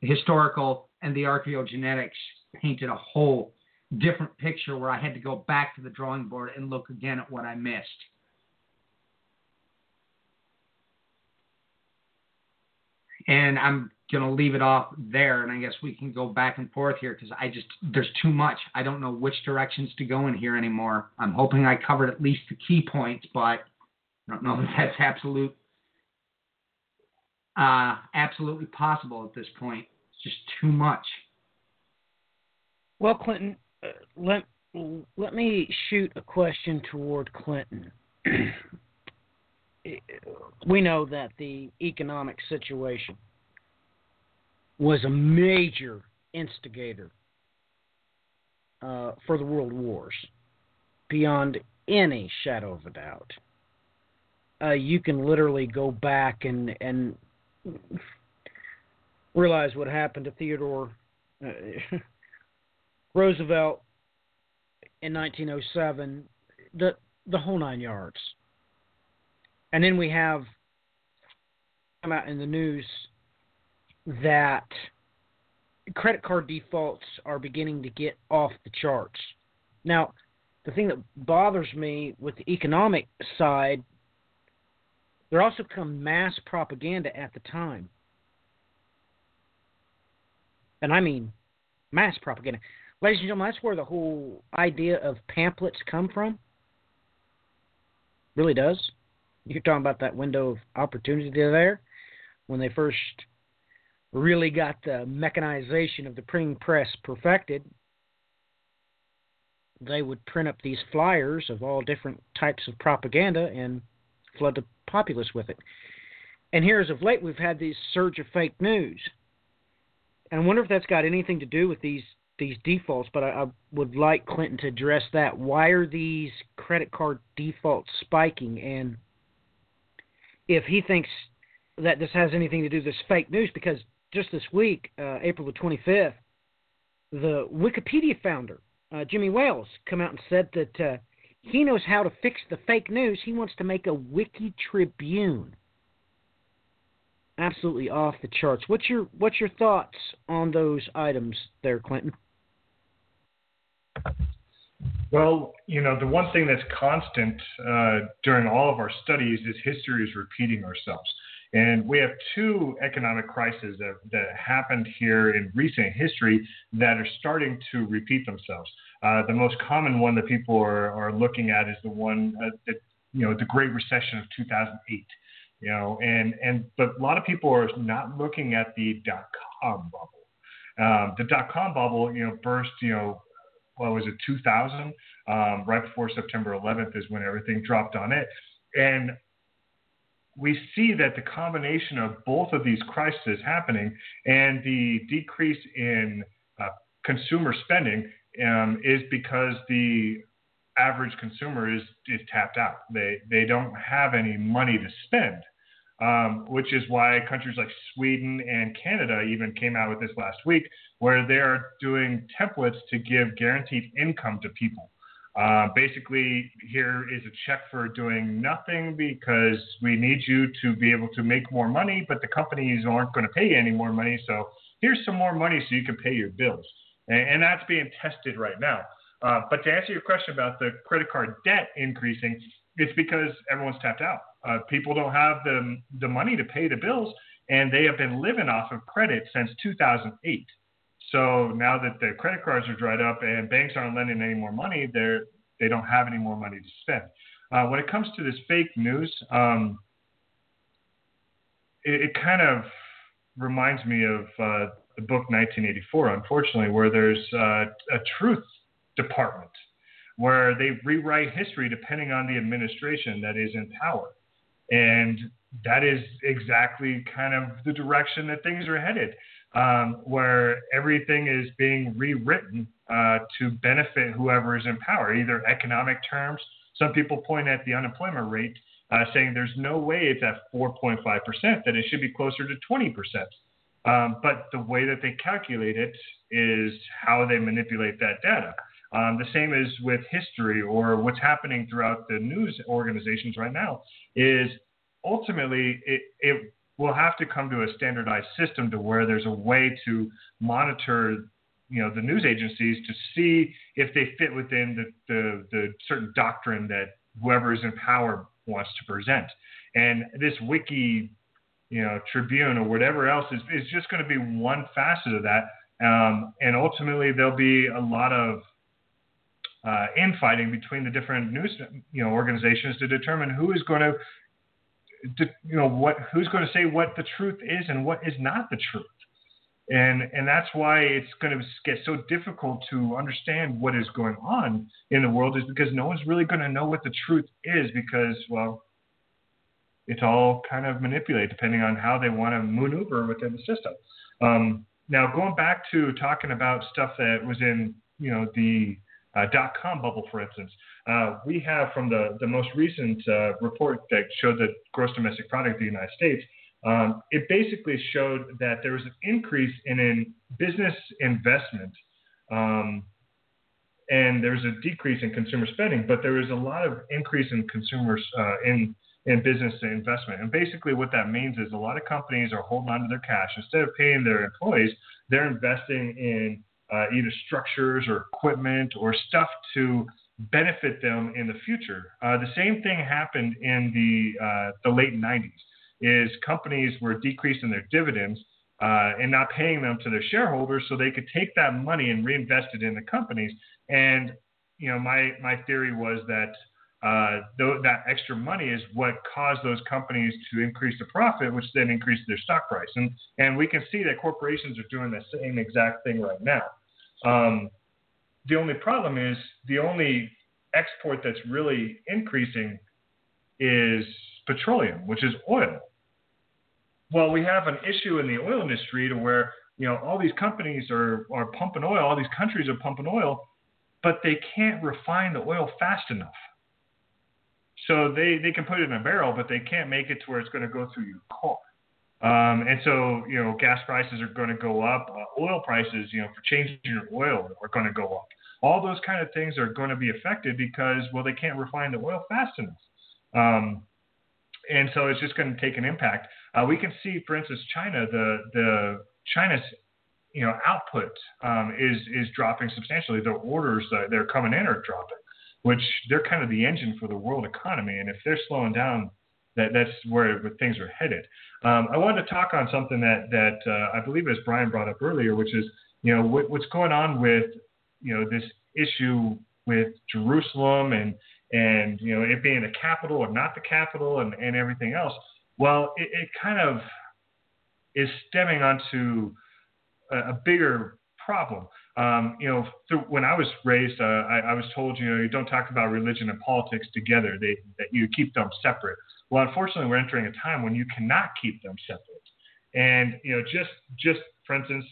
the historical and the archaeogenetics painted a whole different picture where I had to go back to the drawing board and look again at what I missed. And I'm going to leave it off there, and I guess we can go back and forth here because I just, there's too much. I don't know which directions to go in here anymore. I'm hoping I covered at least the key points, but I don't know if that's absolute, uh, absolutely possible at this point. Just too much. Well, Clinton, uh, let let me shoot a question toward Clinton. we know that the economic situation was a major instigator uh, for the world wars, beyond any shadow of a doubt. Uh, you can literally go back and and realize what happened to Theodore uh, Roosevelt in 1907, the the whole nine yards. And then we have come out in the news that credit card defaults are beginning to get off the charts. Now, the thing that bothers me with the economic side, there also come mass propaganda at the time. And I mean mass propaganda. Ladies and gentlemen, that's where the whole idea of pamphlets come from. Really does. You're talking about that window of opportunity there when they first really got the mechanization of the printing press perfected. They would print up these flyers of all different types of propaganda and flood the populace with it. And here, as of late, we've had this surge of fake news. And I wonder if that's got anything to do with these these defaults, but I, I, would like Clinton to address that. Why are these credit card defaults spiking? And if he thinks that this has anything to do with this fake news, because just this week, uh, April the 25th, the Wikipedia founder, uh, Jimmy Wales, come out and said that uh, he knows how to fix the fake news. He wants to make a Wiki Tribune absolutely off the charts. What's your what's your thoughts on those items there, Clinton? Well, you know, the one thing that's constant uh, during all of our studies is history is repeating ourselves. And we have two economic crises that, that happened here in recent history that are starting to repeat themselves. Uh, the most common one that people are, are looking at is the one uh, that, you know, the Great Recession of 2008. You know, and and but a lot of people are not looking at the dot com bubble. Um, the dot com bubble, you know, burst, you know, what was it, 2000, um, right before September 11th is when everything dropped on it. And we see that the combination of both of these crises happening and the decrease in uh, consumer spending um, is because the average consumer is, is tapped out. They, they don't have any money to spend um, which is why countries like Sweden and Canada even came out with this last week, where they're doing templates to give guaranteed income to people. Uh, basically, here is a check for doing nothing because we need you to be able to make more money, but the companies aren't going to pay you any more money. So here's some more money so you can pay your bills. And, and that's being tested right now. Uh, but to answer your question about the credit card debt increasing, it's because everyone's tapped out. Uh, people don't have the, the money to pay the bills, and they have been living off of credit since 2008. So now that the credit cards are dried up and banks aren't lending any more money, they're they don't have any more money to spend. Uh, when it comes to this fake news, um, it, it, kind of reminds me of uh, the book 1984, unfortunately, where there's uh, a truth department where they rewrite history depending on the administration that is in power. And that is exactly kind of the direction that things are headed, um, where everything is being rewritten uh, to benefit whoever is in power, either economic terms. Some people point at the unemployment rate, uh, saying there's no way it's at 4.5%, that it should be closer to 20%. Um, but the way that they calculate it is how they manipulate that data. Um, the same as with history or what's happening throughout the news organizations right now is ultimately it, it will have to come to a standardized system to where there's a way to monitor you know the news agencies to see if they fit within the, the, the certain doctrine that whoever is in power wants to present. And this wiki you know tribune or whatever else is, is just going to be one facet of that. Um, and ultimately there'll be a lot of uh, infighting between the different news you know organizations to determine who is going to, you know what who's going to say what the truth is and what is not the truth. And and that's why it's going to get so difficult to understand what is going on in the world is because no one's really going to know what the truth is because well it's all kind of manipulated depending on how they want to maneuver within the system. Um, now going back to talking about stuff that was in you know the uh, dot com bubble, for instance, uh, we have from the, the most recent uh, report that showed the gross domestic product of the United States, um, it basically showed that there was an increase in, in business investment um, and was a decrease in consumer spending, but there was a lot of increase in consumers uh, in in business investment. And basically, what that means is a lot of companies are holding on to their cash instead of paying their employees. They're investing in uh, either structures or equipment or stuff to benefit them in the future. Uh, the same thing happened in the uh, the late 90s. Is companies were decreasing their dividends uh, and not paying them to their shareholders, so they could take that money and reinvest it in the companies. And you know, my my theory was that uh, th- that extra money is what caused those companies to increase the profit, which then increased their stock price. And and we can see that corporations are doing the same exact thing right now. Um, the only problem is the only export that's really increasing is petroleum, which is oil. Well, we have an issue in the oil industry to where you know all these companies are are pumping oil, all these countries are pumping oil, but they can't refine the oil fast enough. So they, they can put it in a barrel, but they can't make it to where it's going to go through your car. Um, and so, you know, gas prices are going to go up. Uh, oil prices, you know, for changing your oil are going to go up. All those kind of things are going to be affected because, well, they can't refine the oil fast enough. Um, and so it's just going to take an impact. Uh, we can see, for instance, China, the the China's you know output um, is is dropping substantially. The orders that they're coming in are dropping which they're kind of the engine for the world economy. And if they're slowing down, that that's where, things are headed. Um, I wanted to talk on something that that uh, I believe as Brian brought up earlier, which is you know what, what's going on with you know this issue with Jerusalem and and you know it being the capital or not the capital and, and everything else. Well, it, it kind of is stemming onto a, a bigger problem. Um, you know, when I was raised, uh, I, I, was told, you know, you don't talk about religion and politics together. They, that you keep them separate. Well, unfortunately, we're entering a time when you cannot keep them separate. And you know, just just for instance,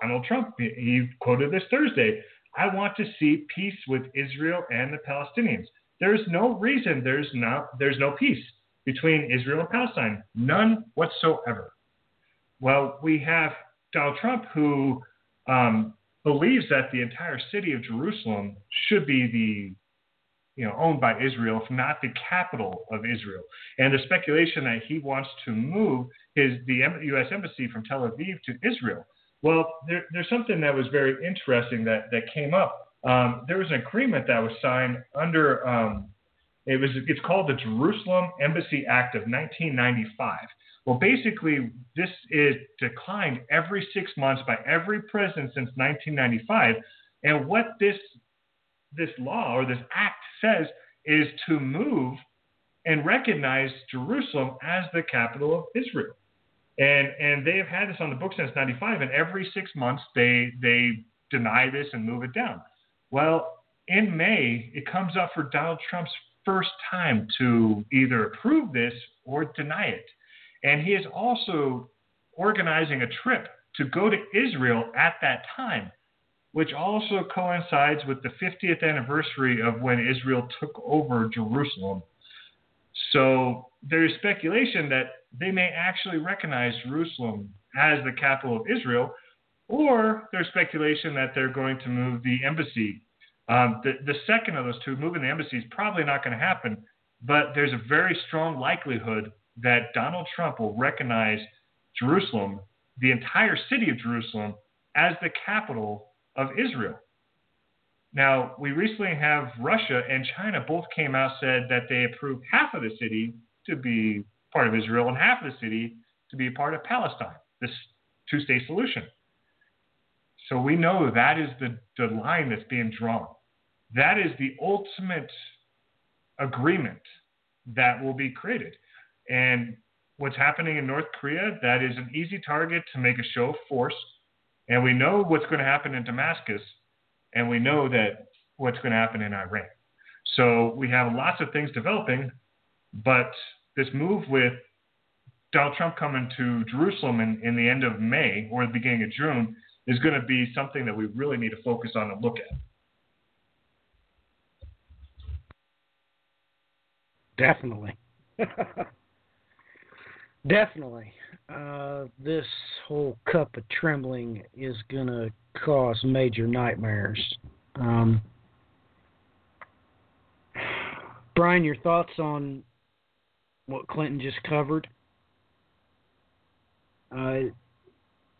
Donald Trump, he, he quoted this Thursday. I want to see peace with Israel and the Palestinians. There's no reason there's not there's no peace between Israel and Palestine, none whatsoever. Well, we have Donald Trump who um, believes that the entire city of Jerusalem should be the you know owned by Israel, if not the capital of Israel. And the speculation that he wants to move his the U.S. embassy from Tel Aviv to Israel. Well, there, there's something that was very interesting that that came up. Um, there was an agreement that was signed under um, it was it's called the Jerusalem Embassy Act of 1995. Well, basically, this is declined every six months by every president since 1995. And what this this law or this act says is to move and recognize Jerusalem as the capital of Israel. And and they have had this on the book since 95 and every 6 months they they deny this and move it down. Well, in May, it comes up for Donald Trump's first time to either approve this or deny it. And he is also organizing a trip to go to Israel at that time, which also coincides with the 50th anniversary of when Israel took over Jerusalem. So there's speculation that they may actually recognize Jerusalem as the capital of Israel, or there's speculation that they're going to move the embassy. Um, the, the second of those two, moving the embassy, is probably not going to happen, but there's a very strong likelihood that Donald Trump will recognize Jerusalem, the entire city of Jerusalem, as the capital of Israel. Now, we recently have Russia and China both came out said that they approved half of the city to be part of Israel and half of the city to be part of Palestine, this two state solution. So we know that is the, the line that's being drawn. That is the ultimate agreement that will be created. And what's happening in North Korea, that is an easy target to make a show of force. And we know what's going to happen in Damascus, and we know that what's going to happen in Iran. So we have lots of things developing, but this move with Donald Trump coming to Jerusalem in, in the end of May or the beginning of June is going to be something that we really need to focus on and look at. Definitely. Definitely. Uh, this whole cup of trembling is going to cause major nightmares. Um, Brian, your thoughts on what Clinton just covered? Uh,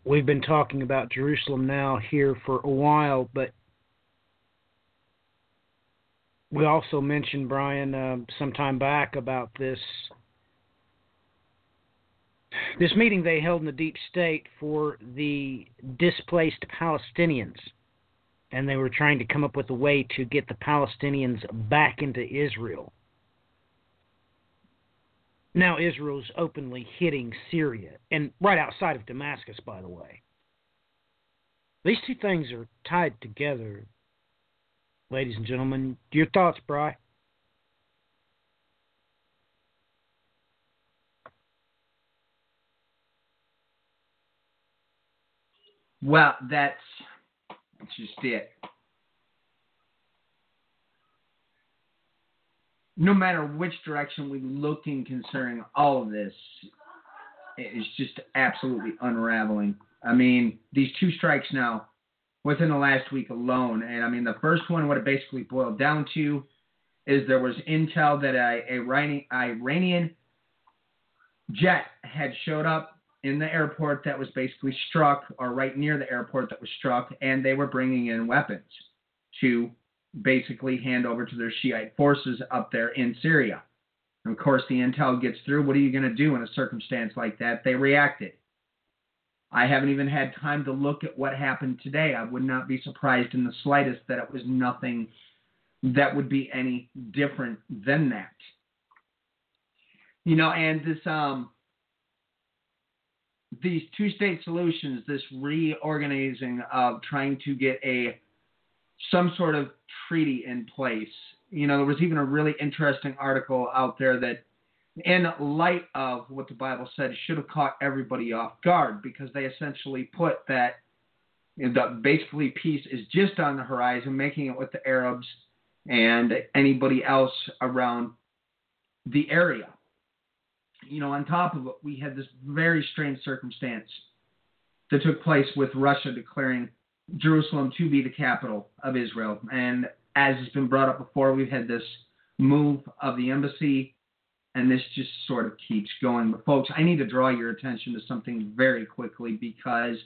we've been talking about Jerusalem now here for a while, but we also mentioned Brian uh, some time back about this this meeting they held in the deep state for the displaced Palestinians, and they were trying to come up with a way to get the Palestinians back into Israel. Now Israel's openly hitting Syria, and right outside of Damascus, by the way. These two things are tied together, ladies and gentlemen. Your thoughts, Bry? Well, that's, that's just it. No matter which direction we look in concerning all of this, it's just absolutely unraveling. I mean, these two strikes now within the last week alone, and I mean, the first one, what it basically boiled down to is there was intel that a, a Iranian jet had showed up in the airport that was basically struck, or right near the airport that was struck, and they were bringing in weapons to basically hand over to their Shiite forces up there in Syria. And of course, the intel gets through. What are you going to do in a circumstance like that? They reacted. I haven't even had time to look at what happened today. I would not be surprised in the slightest that it was nothing that would be any different than that. You know, and this um these two state solutions, this reorganizing of trying to get a some sort of treaty in place. You know, there was even a really interesting article out there that, in light of what the Bible said, should have caught everybody off guard because they essentially put that the basically peace is just on the horizon, making it with the Arabs and anybody else around the area you know, on top of it, we had this very strange circumstance that took place with Russia declaring Jerusalem to be the capital of Israel. And as has been brought up before, we've had this move of the embassy, and this just sort of keeps going. But, folks, I need to draw your attention to something very quickly because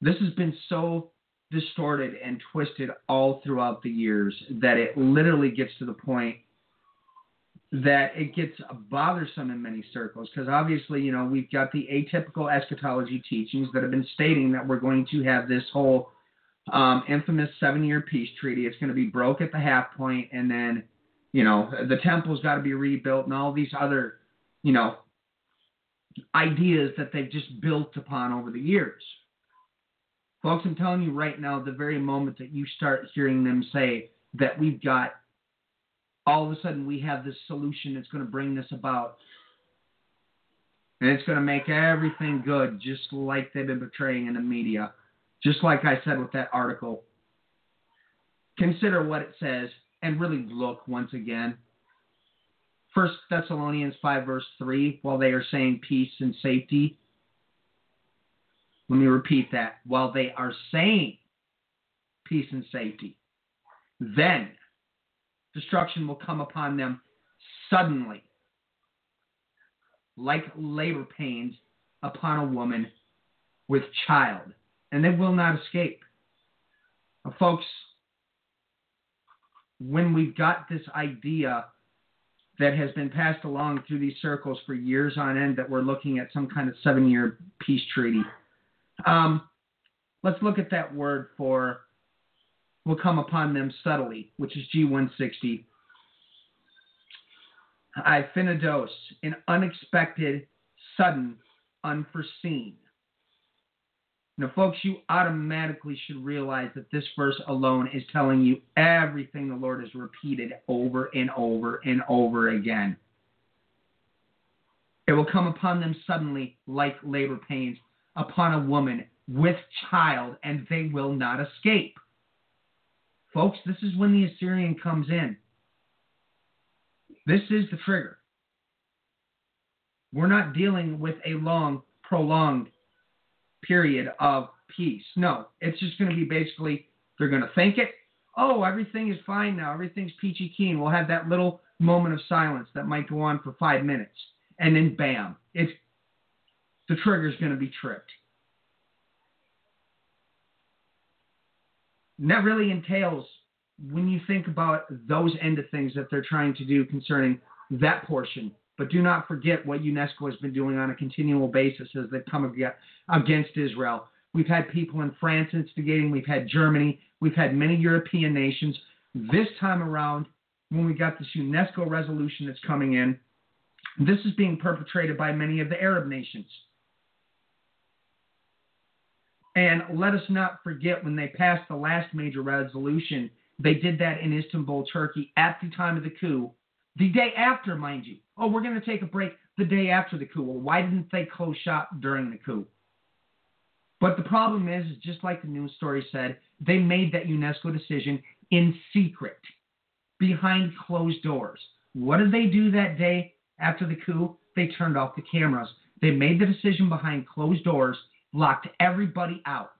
this has been so distorted and twisted all throughout the years that it literally gets to the point that it gets bothersome in many circles because obviously, you know, we've got the atypical eschatology teachings that have been stating that we're going to have this whole um, infamous seven-year peace treaty. It's going to be broke at the half point, and then, you know, the temple's got to be rebuilt, and all these other, you know, ideas that they've just built upon over the years. Folks, I'm telling you right now, the very moment that you start hearing them say that we've got all of a sudden we have this solution that's going to bring this about. And it's going to make everything good, just like they've been portraying in the media. Just like I said with that article. Consider what it says and really look once again. First Thessalonians 5, verse 3, while they are saying peace and safety. Let me repeat that. While they are saying peace and safety, then destruction will come upon them suddenly, like labor pains upon a woman with child, and they will not escape. Now, folks, when we've got this idea that has been passed along through these circles for years on end that we're looking at some kind of seven year peace treaty, um, let's look at that word for will come upon them subtly, which is G160. Ifinados, an unexpected, sudden, unforeseen. Now, folks, you automatically should realize that this verse alone is telling you everything the Lord has repeated over and over and over again. It will come upon them suddenly like labor pains upon a woman with child, and they will not escape. Folks, this is when the Assyrian comes in. This is the trigger. We're not dealing with a long, prolonged period of peace. No, it's just going to be basically they're going to think it. Oh, everything is fine now. Everything's peachy keen. We'll have that little moment of silence that might go on for five minutes, and then bam, it's the trigger's going to be tripped. That really entails when you think about those end of things that they're trying to do concerning that portion. But do not forget what UNESCO has been doing on a continual basis as they come against Israel. We've had people in France instigating, we've had Germany, we've had many European nations. This time around, when we got this UNESCO resolution that's coming in, this is being perpetrated by many of the Arab nations. And let us not forget when they passed the last major resolution, they did that in Istanbul, Turkey, at the time of the coup. The day after, mind you. Oh, we're going to take a break the day after the coup. Well, why didn't they close shop during the coup? But the problem is, just like the news story said, they made that UNESCO decision in secret, behind closed doors. What did they do that day after the coup? They turned off the cameras. They made the decision behind closed doors locked everybody out.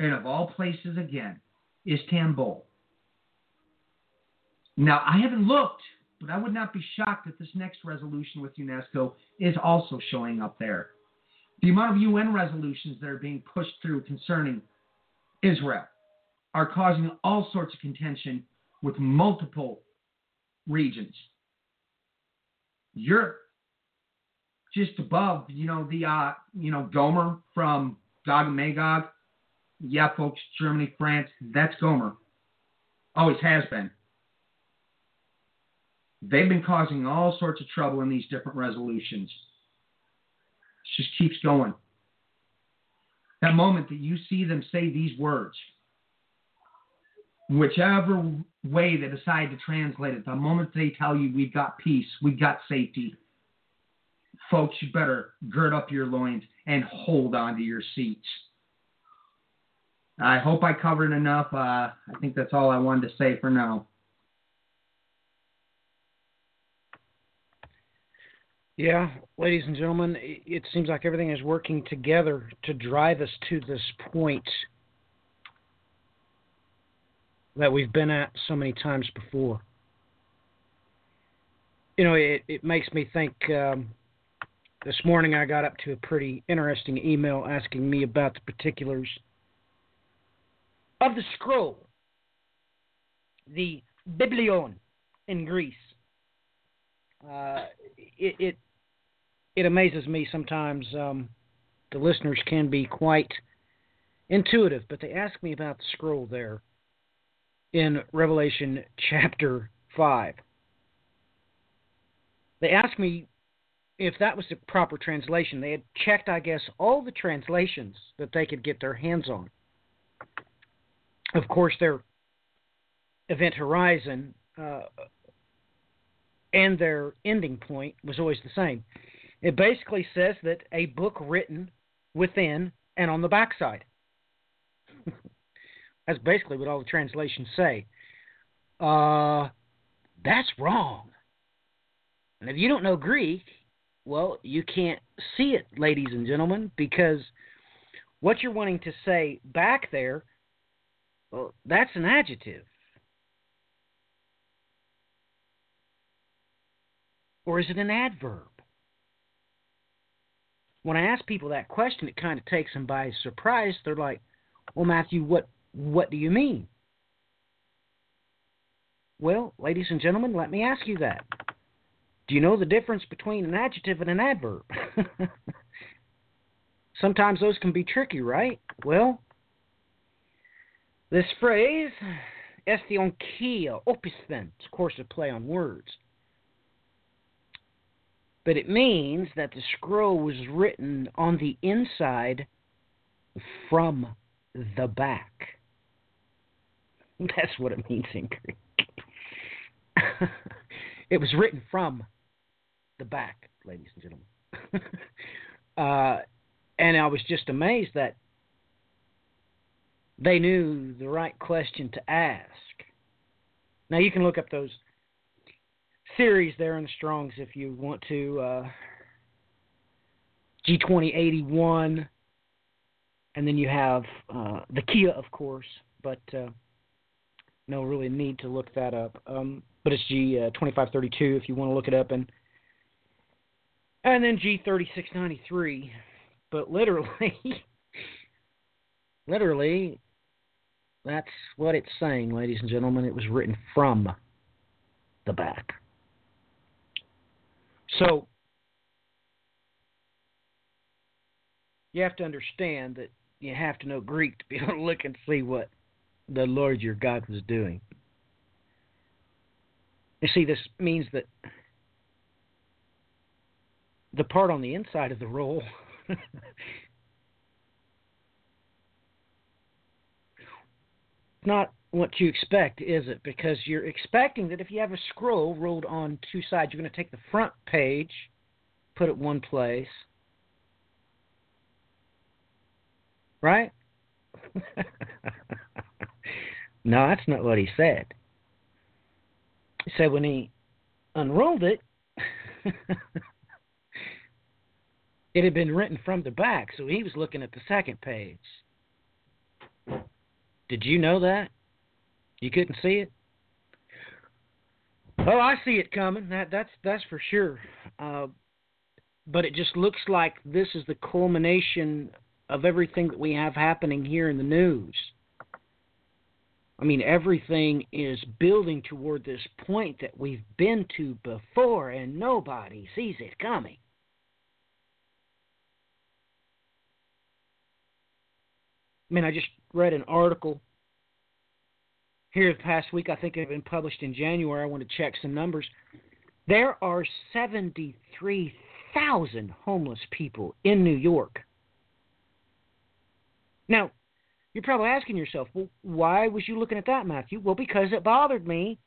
And of all places, again, Istanbul. Now, I haven't looked, but I would not be shocked if this next resolution with UNESCO is also showing up there. The amount of UN resolutions that are being pushed through concerning Israel are causing all sorts of contention with multiple regions. Europe just above, you know, the uh, you know, Gomer from Gog and Magog. Yeah, folks, Germany, France, that's Gomer. Always has been. They've been causing all sorts of trouble in these different resolutions. It just keeps going. That moment that you see them say these words, whichever way they decide to translate it, the moment they tell you we've got peace, we've got safety, folks, you better gird up your loins and hold on to your seats. I hope I covered enough. Uh, I think that's all I wanted to say for now. Yeah, ladies and gentlemen, it seems like everything is working together to drive us to this point that we've been at so many times before. You know, it, it makes me think um, this morning I got up to a pretty interesting email asking me about the particulars of the scroll, the Biblion in Greece. Uh, it, it it amazes me sometimes. Um, the listeners can be quite intuitive, but they ask me about the scroll there in Revelation chapter 5. They asked me if that was the proper translation. They had checked, I guess, all the translations that they could get their hands on. Of course, their event horizon uh, and their ending point was always the same. It basically says that a book written within and on the backside. That's basically what all the translations say. Uh, that's wrong. And if you don't know Greek, well, you can't see it, ladies and gentlemen, because what you're wanting to say back there, well, that's an adjective. Or is it an adverb? When I ask people that question, it kind of takes them by surprise. They're like, "Well, Matthew, what what do you mean?" Well, ladies and gentlemen, let me ask you that. Do you know the difference between an adjective and an adverb? Sometimes those can be tricky, right? Well, this phrase, estionkia opisthen, of course, a play on words but it means that the scroll was written on the inside from the back. That's what it means in Greek. it was written from the back, ladies and gentlemen. uh, and I was just amazed that they knew the right question to ask. Now you can look up those series there in the Strongs if you want to. Uh, G2081, and then you have uh, the Kia, of course, but uh, no really need to look that up. Um, but it's G2532 if you want to look it up, and and then G3693. But literally, literally, that's what it's saying, ladies and gentlemen. It was written from the back. So you have to understand that you have to know Greek to be able to look and see what the Lord your God was doing. You see, this means that the part on the inside of the roll not what you expect, is it? Because you're expecting that if you have a scroll rolled on two sides, you're going to take the front page, put it one place, right? no, that's not what he said. He said when he unrolled it, it had been written from the back, so he was looking at the second page. Did you know that? You couldn't see it? Oh, I see it coming. That that's that's for sure. Uh, but it just looks like this is the culmination of everything that we have happening here in the news. I mean, everything is building toward this point that we've been to before, and nobody sees it coming. I mean, I just read an article here the past week. I think it had been published in January. I want to check some numbers. There are 73,000 homeless people in New York. Now, you're probably asking yourself, well, why was you looking at that, Matthew? Well, because it bothered me.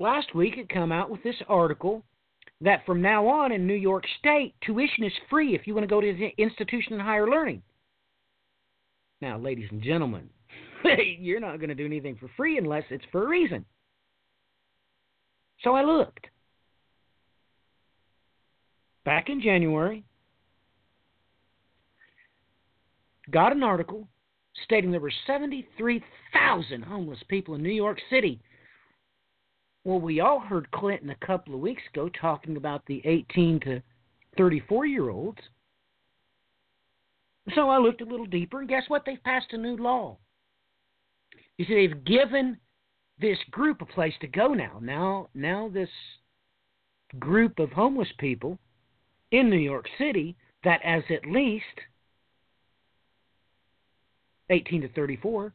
Last week it come out with this article that from now on in New York State, tuition is free if you want to go to the institution of higher learning. Now, ladies and gentlemen, you're not going to do anything for free unless it's for a reason. So I looked. Back in January, got an article stating there were 73,000 homeless people in New York City. Well, we all heard Clinton a couple of weeks ago talking about the 18 to 34 year olds. So I looked a little deeper, and guess what? They've passed a new law. You see, they've given this group a place to go now. Now, now this group of homeless people in New York City that as at least 18 to 34,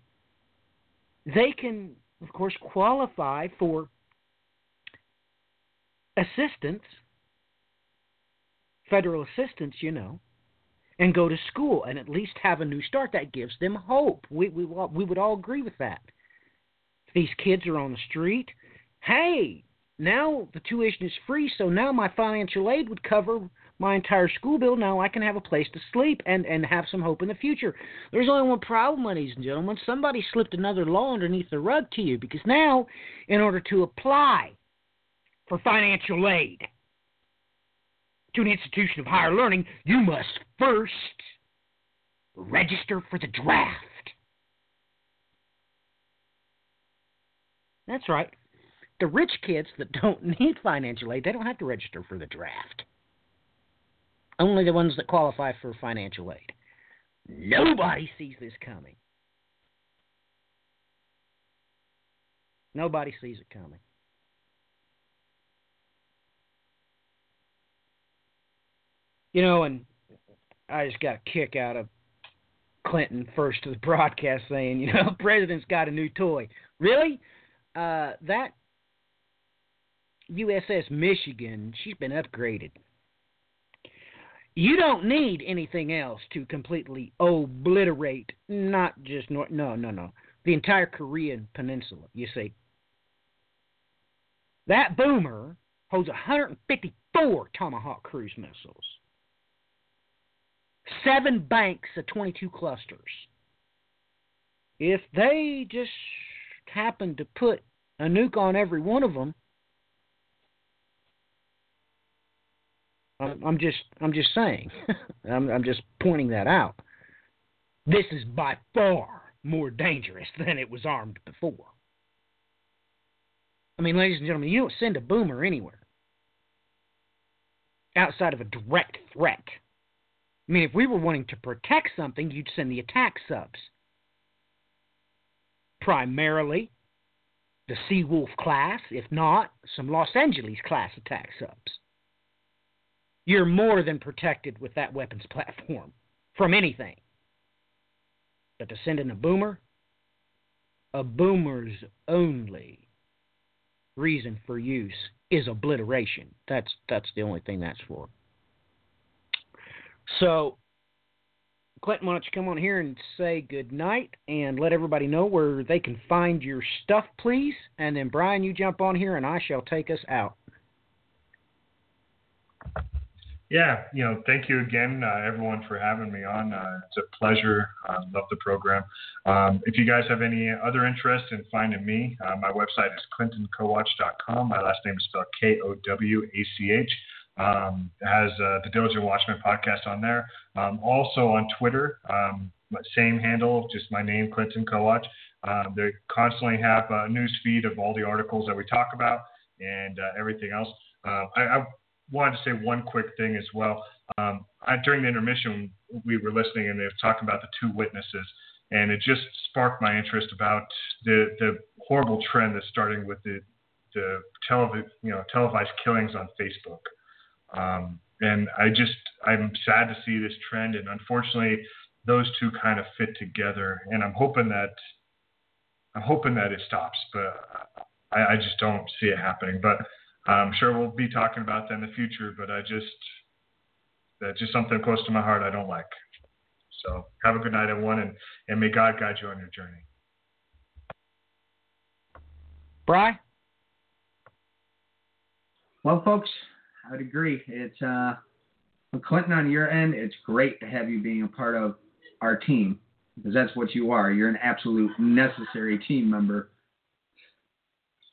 they can, of course, qualify for assistance, federal assistance, you know, and go to school and at least have a new start. That gives them hope. We, we, we would all agree with that. These kids are on the street, hey, now the tuition is free, so now my financial aid would cover my entire school bill. Now I can have a place to sleep and, and have some hope in the future. There's only one problem, ladies and gentlemen. Somebody slipped another law underneath the rug to you because now, in order to apply for financial aid to an institution of higher learning, you must first register for the draft. That's right. The rich kids that don't need financial aid, they don't have to register for the draft. Only the ones that qualify for financial aid. Nobody sees this coming. Nobody sees it coming. You know, and I just got a kick out of Clinton first to the broadcast saying, you know, president's got a new toy. Really? Uh, that USS Michigan, she's been upgraded. You don't need anything else to completely obliterate not just North, no, no, no, the entire Korean peninsula, you see. That boomer holds 154 Tomahawk cruise missiles, seven banks of 22 clusters. If they just happen to put a nuke on every one of them, I'm just I'm just saying. I'm, I'm just pointing that out. This is by far more dangerous than it was armed before. I mean, ladies and gentlemen, you don't send a boomer anywhere outside of a direct threat. I mean, if we were wanting to protect something, you'd send the attack subs. Primarily the Seawolf class, if not, some Los Angeles class attack subs you're more than protected with that weapons platform from anything. But to send in a boomer, a boomer's only reason for use is obliteration. That's that's the only thing that's for. So, Clinton, why don't you come on here and say good night and let everybody know where they can find your stuff, please? And then Brian, you jump on here and I shall take us out. Yeah, you know, thank you again, uh, everyone, for having me on. Uh, it's a pleasure. Uh, love the program. Um, if you guys have any other interest in finding me, uh, my website is clintonkowach.com. My last name is spelled K O W A C H. Um, has uh, the Diligent Watchman podcast on there. Um, also on Twitter, um, same handle, just my name, Clinton Kowach. Um, they constantly have a news feed of all the articles that we talk about and uh, everything else. Uh, I, I, wanted to say one quick thing as well. Um, I, during the intermission, we were listening and they were talking about the two witnesses, and it just sparked my interest about the the horrible trend that's starting with the the televi- you know televised killings on Facebook. Um, and I just I'm sad to see this trend, and unfortunately, those two kind of fit together. And I'm hoping that I'm hoping that it stops, but I, I just don't see it happening. But I'm sure we'll be talking about that in the future, but I just that's just something close to my heart I don't like. So have a good night, everyone, and, and may God guide you on your journey. Bry? Well, folks, I would agree. It's uh, Clinton on your end. It's great to have you being a part of our team because that's what you are. You're an absolute necessary team member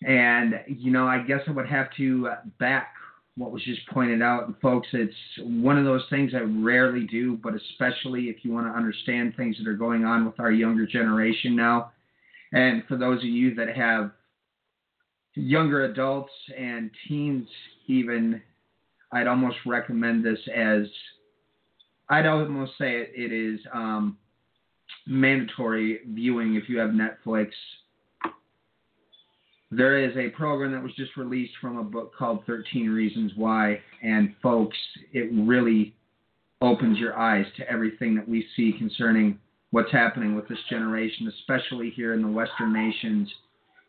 and, you know, I guess I would have to back what was just pointed out. Folks, it's one of those things I rarely do, but especially if you want to understand things that are going on with our younger generation now. And for those of you that have younger adults and teens, even, I'd almost recommend this as I'd almost say it, it is um, mandatory viewing if you have Netflix there is a program that was just released from a book called 13 Reasons Why. And folks, it really opens your eyes to everything that we see concerning what's happening with this generation, especially here in the Western nations,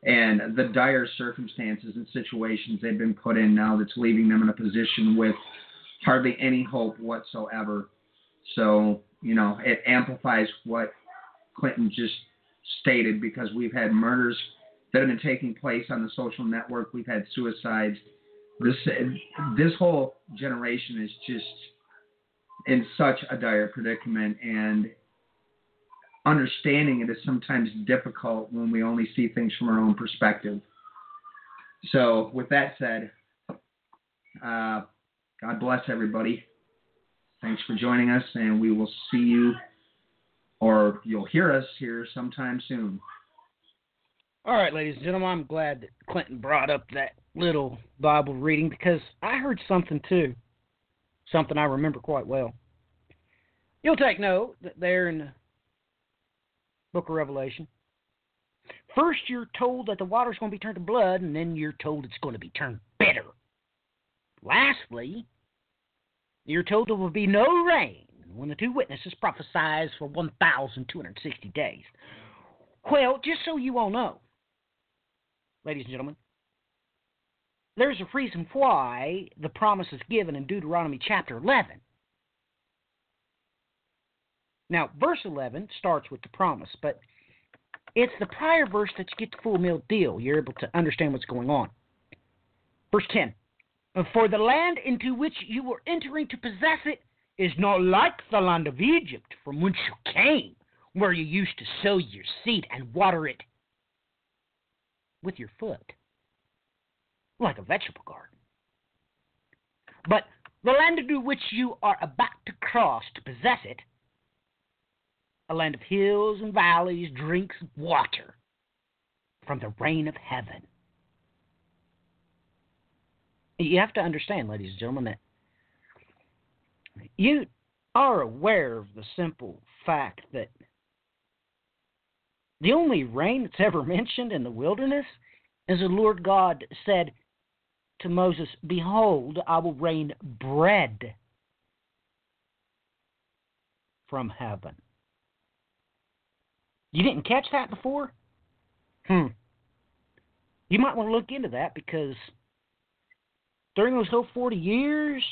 and the dire circumstances and situations they've been put in now that's leaving them in a position with hardly any hope whatsoever. So, you know, it amplifies what Clinton just stated because we've had murders that have been taking place on the social network. We've had suicides. This this whole generation is just in such a dire predicament, and understanding it is sometimes difficult when we only see things from our own perspective. So, with that said, uh, God bless everybody. Thanks for joining us, and we will see you, or you'll hear us here sometime soon. All right, ladies and gentlemen, I'm glad that Clinton brought up that little Bible reading because I heard something too, something I remember quite well. You'll take note that there in book of Revelation, first you're told that the water's going to be turned to blood, and then you're told it's going to be turned bitter. Lastly, you're told there will be no rain when the two witnesses prophesies for 1,260 days. Well, just so you all know, ladies and gentlemen. There's a reason why the promise is given in Deuteronomy chapter 11. Now, verse 11 starts with the promise, but it's the prior verse that you get the full meal deal. You're able to understand what's going on. Verse 10 For the land into which you were entering to possess it is not like the land of Egypt from whence you came, where you used to sow your seed and water it with your foot, like a vegetable garden. But the land into which you are about to cross to possess it, a land of hills and valleys, drinks water from the rain of heaven. You have to understand, ladies and gentlemen, that you are aware of the simple fact that the only rain that's ever mentioned in the wilderness is the Lord God said to Moses, Behold, I will rain bread from heaven. You didn't catch that before? Hmm. You might want to look into that because during those whole 40 years,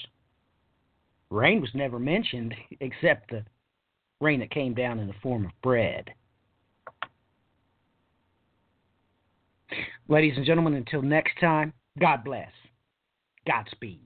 rain was never mentioned except the rain that came down in the form of bread. Ladies and gentlemen, until next time, God bless. Godspeed.